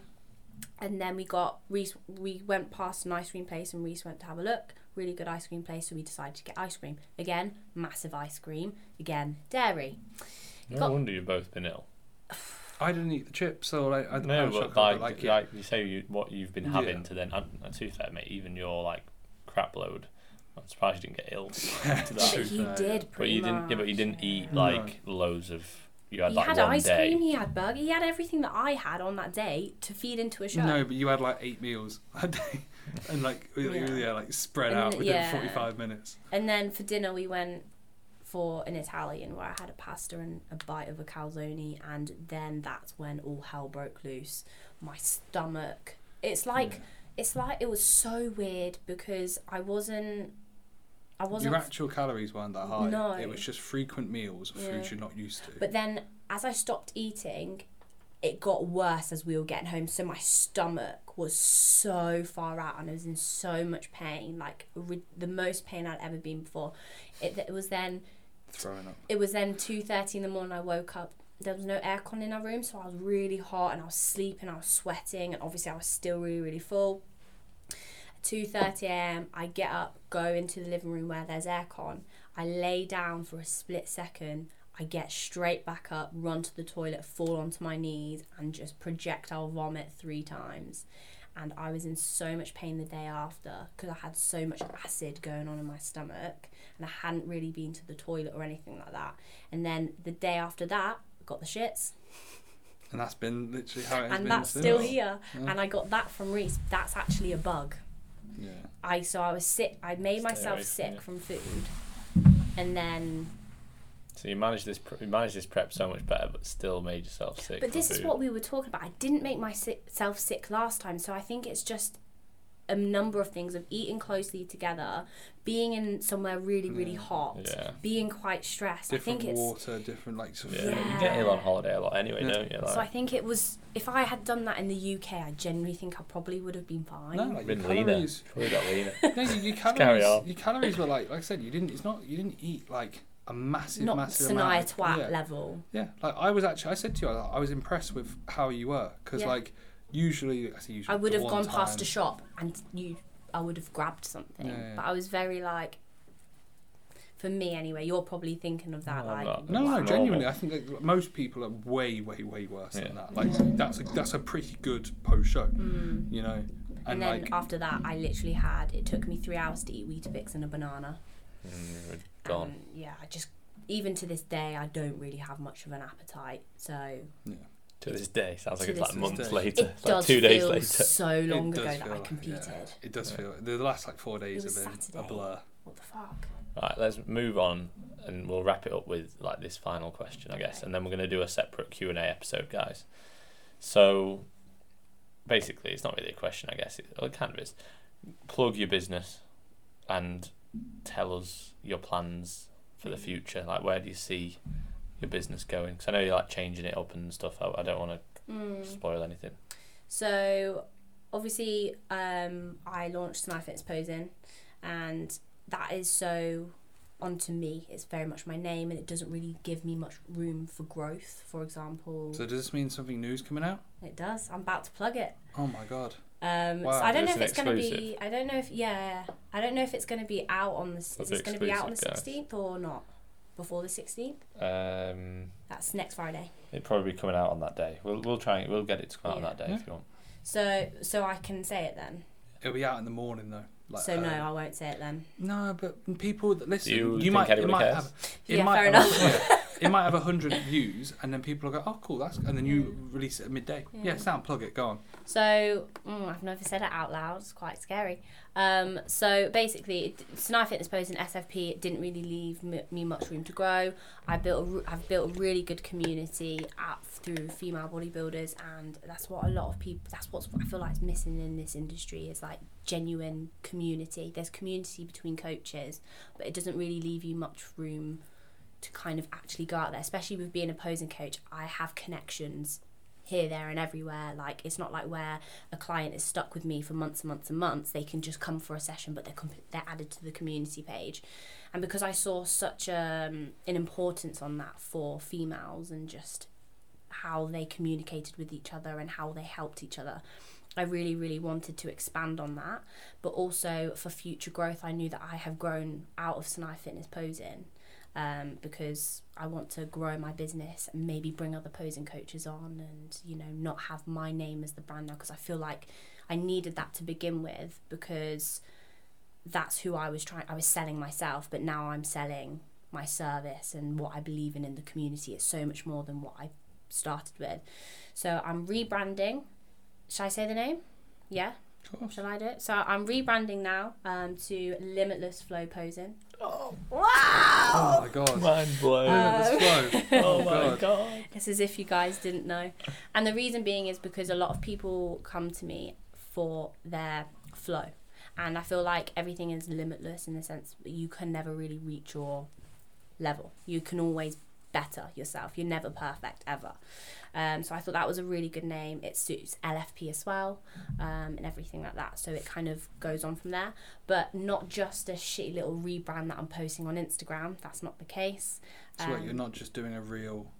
And then we got Reece. We went past an ice cream place, and Reece went to have a look. Really good ice cream place, so we decided to get ice cream again. Massive ice cream again. Dairy. No got- wonder you've both been ill. I didn't eat the chips, so I, I No, pan but chocolate, like, like, like, you say, you, what you've been Yeah. having to then. I'm, to be fair, mate, even your like crap load. I'm surprised you didn't get ill. to To that. But True fair, did But pretty you didn't. Yeah, but you didn't eat No. like loads of. You had He like had one ice day. cream. He had burger. He had everything that I had on that day to feed into a show. No, but you had like eight meals a day, and like yeah, Yeah. yeah like spread And out within yeah. 45 minutes. And then for dinner we went for an Italian where I had a pasta and a bite of a calzone, and then that's when all hell broke loose. My stomach. It's like Yeah. it's like it was so weird because I wasn't. I wasn't. Your actual calories weren't that high. No. It was just frequent meals of Yeah. foods you're not used to. But then as I stopped eating, it got worse as we were getting home. So my stomach was so far out and I was in so much pain, like re- the most pain I'd ever been before. It, it was then Throwing up. it was then two thirty in the morning. I woke up. There was no aircon in our room, so I was really hot and I was sleeping. I was sweating, and obviously I was still really really full. Two thirty a.m. I get up, go into the living room where there's aircon. I lay down for a split second. I get straight back up, run to the toilet, fall onto my knees, and just projectile vomit three times. And I was in so much pain the day after because I had so much acid going on in my stomach and I hadn't really been to the toilet or anything like that. And then the day after that, got the shits, And that's been literally how it has and been that's still here. Yeah. And I got that from Reece. That's actually a bug. Yeah. I so I was sick. I made Stay myself sick it. from food, and then. So you managed this. pr- You managed this prep so much better, but still made yourself sick. But this is what we were talking about. I didn't make myself sick last time, so I think it's just a number of things of eating closely together, being in somewhere really really Yeah. hot, Yeah. being quite stressed. Different I think it's water, different like sort of Yeah, you get ill on holiday a lot anyway, Yeah. don't you? Like, So I think it was. If I had done that in the UK, I genuinely think I probably would have been fine. No, like your been leaner. calories. Probably got leaner. No, your, your carry calories. on. Your calories were like, like I said, you didn't. It's not. You didn't eat like a massive, Not massive Sania amount. of- twat yeah. level. Yeah, like I was actually. I said to you, I, I was impressed with how you were because Yeah. like usually, I say usually. I would have one gone past time- a shop and you I would have grabbed something. Yeah, yeah. But I was very like, for me anyway. You're probably thinking of that No, like. not. No, no, genuinely, I think like, most people are way, way, way worse Yeah. than that. Like that's a that's a pretty good post show, Mm. you know. And, And, then like, after that, I literally had. It took me three hours to eat Weetabix and a banana. Mm, gone. And yeah, I just even to this day, I don't really have much of an appetite. So To this day, sounds like it's like months day. later. it It's like does two days feel later. so long it ago does that feel I like- competed. yeah, it does Yeah. feel the last like four days have been a blur. What the fuck? Right, let's move on, and we'll wrap it up with like this final question, I guess, Okay. and then we're going to do a separate Q and A episode, guys. So, basically, it's not really a question, I guess. It, well, it kind of is. Plug your business, and tell us your plans for the mm. future. Like, where do you see your business going? Because I know you're like changing it up and stuff. I, I don't want to Mm. spoil anything. So obviously, um, I launched Sania Fitness Posing, and that is so onto me. It's very much my name, and it doesn't really give me much room for growth. For example, So does this mean something new's coming out? it does. I'm about to plug it. Oh my god! Um, Wow. so I don't know if it's going to be. I don't know if yeah. I don't know if it's going to be out on the. Is That's this going to be out on the sixteenth or not? Before the sixteenth. Um, That's next Friday. it'd probably be coming out on that day. We'll we'll try. And we'll get it to come out on that day Yeah. if you want. So so I can say it then. It'll be out in the morning though. Like, so no. I won't say it then. No, but people that listen, Do you you, think might it anybody might cares? have it Yeah, might fair have, enough. it might have a hundred views, and then people will go, "Oh, cool, that's," and then you release it at midday. Yeah. Yeah, Sam, plug it. Go on. So mm, I've never said it out loud. It's quite scary. Um, so basically, Sania Fitness Pose and SFP it didn't really leave m- me much room to grow. I built a, I've built a really good community at, through female bodybuilders, and that's what a lot of people. That's what I feel like is missing in this industry is like genuine community. There's community between coaches, but it doesn't really leave you much room to kind of actually go out there. Especially with being a posing coach, I have connections here, there, and everywhere. Like it's not like where a client is stuck with me for months and months and months. They can just come for a session, but they're comp- they're added to the community page. And because I saw such um, an importance on that for females and just how they communicated with each other and how they helped each other. I really, really wanted to expand on that, but also for future growth, I knew that I have grown out of Sania Fitness posing um, because I want to grow my business and maybe bring other posing coaches on and, you know, not have my name as the brand now because I feel like I needed that to begin with because that's who I was trying, I was selling myself, but now I'm selling my service and what I believe in in the community. It's so much more than what I started with. So I'm rebranding. should I say the name? Yeah. Of course. Shall I do it? So I'm rebranding now um, to Limitless Flow Posing. Oh, Wow! Oh my god. mind blown. Limitless flow. oh Oh my god. god. It's as if you guys didn't know. And the reason being is because a lot of people come to me for their flow. And I feel like everything is limitless in the sense that you can never really reach your level. You can always better yourself. You're never perfect ever. Um, so I thought that was a really good name. It suits LFP as well um, and everything like that. So it kind of goes on from there. But not just a shitty little rebrand that I'm posting on Instagram. That's not the case. So wait, Um, you're not just doing a real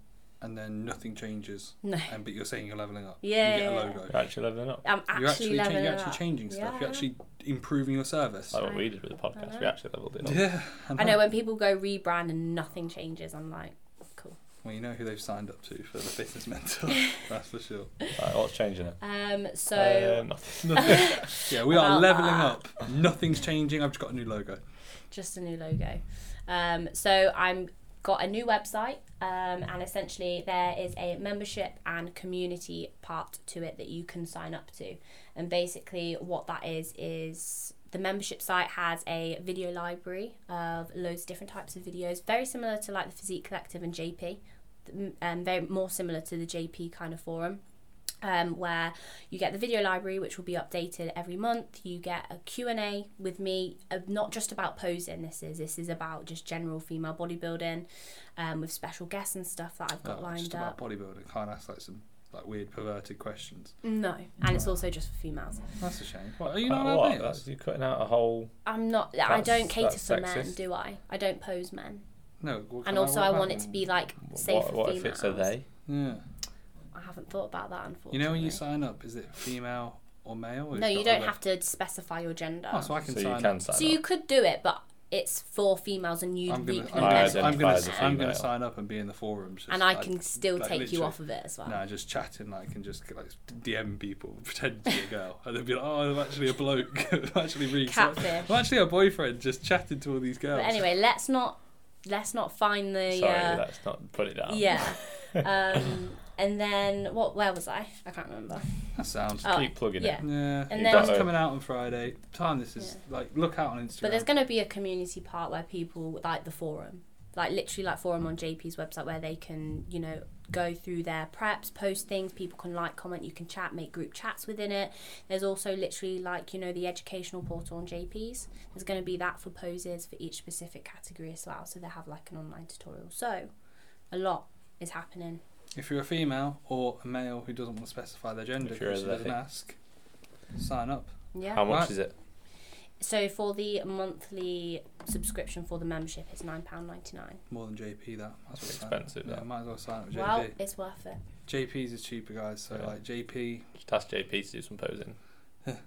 and then nothing changes, No. and but you're saying you're leveling up. Yeah, You get a logo. You're actually leveling up. I'm actually, You're actually, cha- leveling you're actually up. changing stuff. Yeah. You're actually improving your service. Like what I- we did with the podcast. know. We actually leveled it up. Yeah. I know when people go rebrand and nothing changes, I'm like, cool. Well, you know who they've signed up to for the business mentor. That's for sure. Right, what's changing it? Um, so Uh, nothing. Yeah, we are leveling that. up. Nothing's changing. I've just got a new logo. just a new logo. Um, so I'm got a new website, um, and essentially there is a membership and community part to it that you can sign up to. And basically, what that is is the membership site has a video library of loads of different types of videos, very similar to like the Physique Collective and JP, and very more similar to the JP kind of forum. um, where you get the video library which will be updated every month you get a q&a with me uh, not just about posing this is this is about just general female bodybuilding um, with special guests and stuff that i've got Oh, lined just up about bodybuilding. Can't ask like some like weird perverted questions. no and it's also just for females That's a shame. What, are you Uh, not what? allowed males? That's, you're cutting out a whole. i'm not i That's- don't cater that's for men sexist. do i i don't pose men No. what and can also i what want it about- to be like safe What, for what if females it's a they? Yeah. i haven't thought about that unfortunately You know when you sign up, is it female or male? Or No, is you that don't other- have to specify your gender. Oh, so I can So you sign. can sign So up. you could do it, but it's for females, and you'd I'm gonna, reap I'm I gonna. I'm gonna, as a I'm gonna female. sign up and be in the forums. just and I like- can still like take you literally- off of it as well. No, just chatting like and just like DM people, pretend to be a girl, and they'll be like, "Oh, I'm actually a bloke. I'm actually Reece. I'm actually a boyfriend, just chatting to all these girls." But anyway, let's not let's not find the Sorry, uh, let's not put it down. yeah. um, and then what? Where was I? I can't remember. that sounds. Oh, Keep plugging yeah. it. Yeah, And then- got that's coming out on Friday. Time this is like look out on Instagram. But there's going to be a community part where people like the forum, like literally like forum on JP's website where they can you know go through their preps, post things. People can like, comment. You can chat, make group chats within it. There's also literally like you know the educational portal on JP's. There's going to be that for poses for each specific category as well. So they have like an online tutorial. So a lot is happening. If you're a female or a male who doesn't want to specify their gender If you're because she a doesn't they. ask, sign up. Yeah. How much Right. is it? So for the monthly subscription for the membership, it's nine pound ninety nine. More than JP, that. That's It's sign expensive, Yeah, that. might as well sign up with Well, JP. it's worth it. JP's is cheaper, guys. So Yeah. like JP. Just ask JP to do some posing.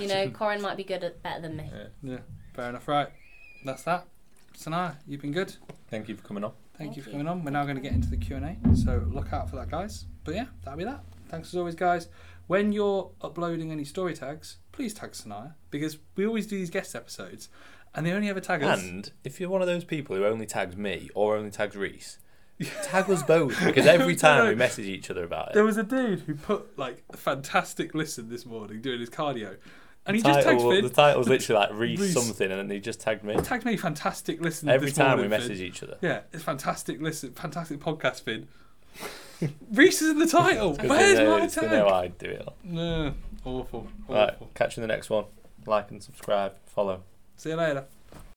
You know, Corin might be good at better than me. Yeah. Yeah, fair enough. Right, that's that. Sania, you've been good. Thank you for coming on. Thank, Thank you for coming on. We're now going to get into the Q and A, so look out for that, guys. But yeah, that'll be that. Thanks as always, guys. When you're uploading any story tags, please tag Sania because we always do these guest episodes, and they only ever tag us. And if you're one of those people who only tags me or only tags Reece, tag us both because every time we message each other about it. There was a dude who put like a fantastic listen this morning doing his cardio, and he the, just title, Finn. the title's literally like Reece, Reece. something, and then he just tagged me. Tagged me fantastic listen Every this time we morning, Finn. message each other. Yeah, it's fantastic listen, fantastic podcast, Finn. Reece is in the title. Where's know, my tag? know I do it. No, awful, awful. Right, catch you in the next one. Like and subscribe, follow. See you later.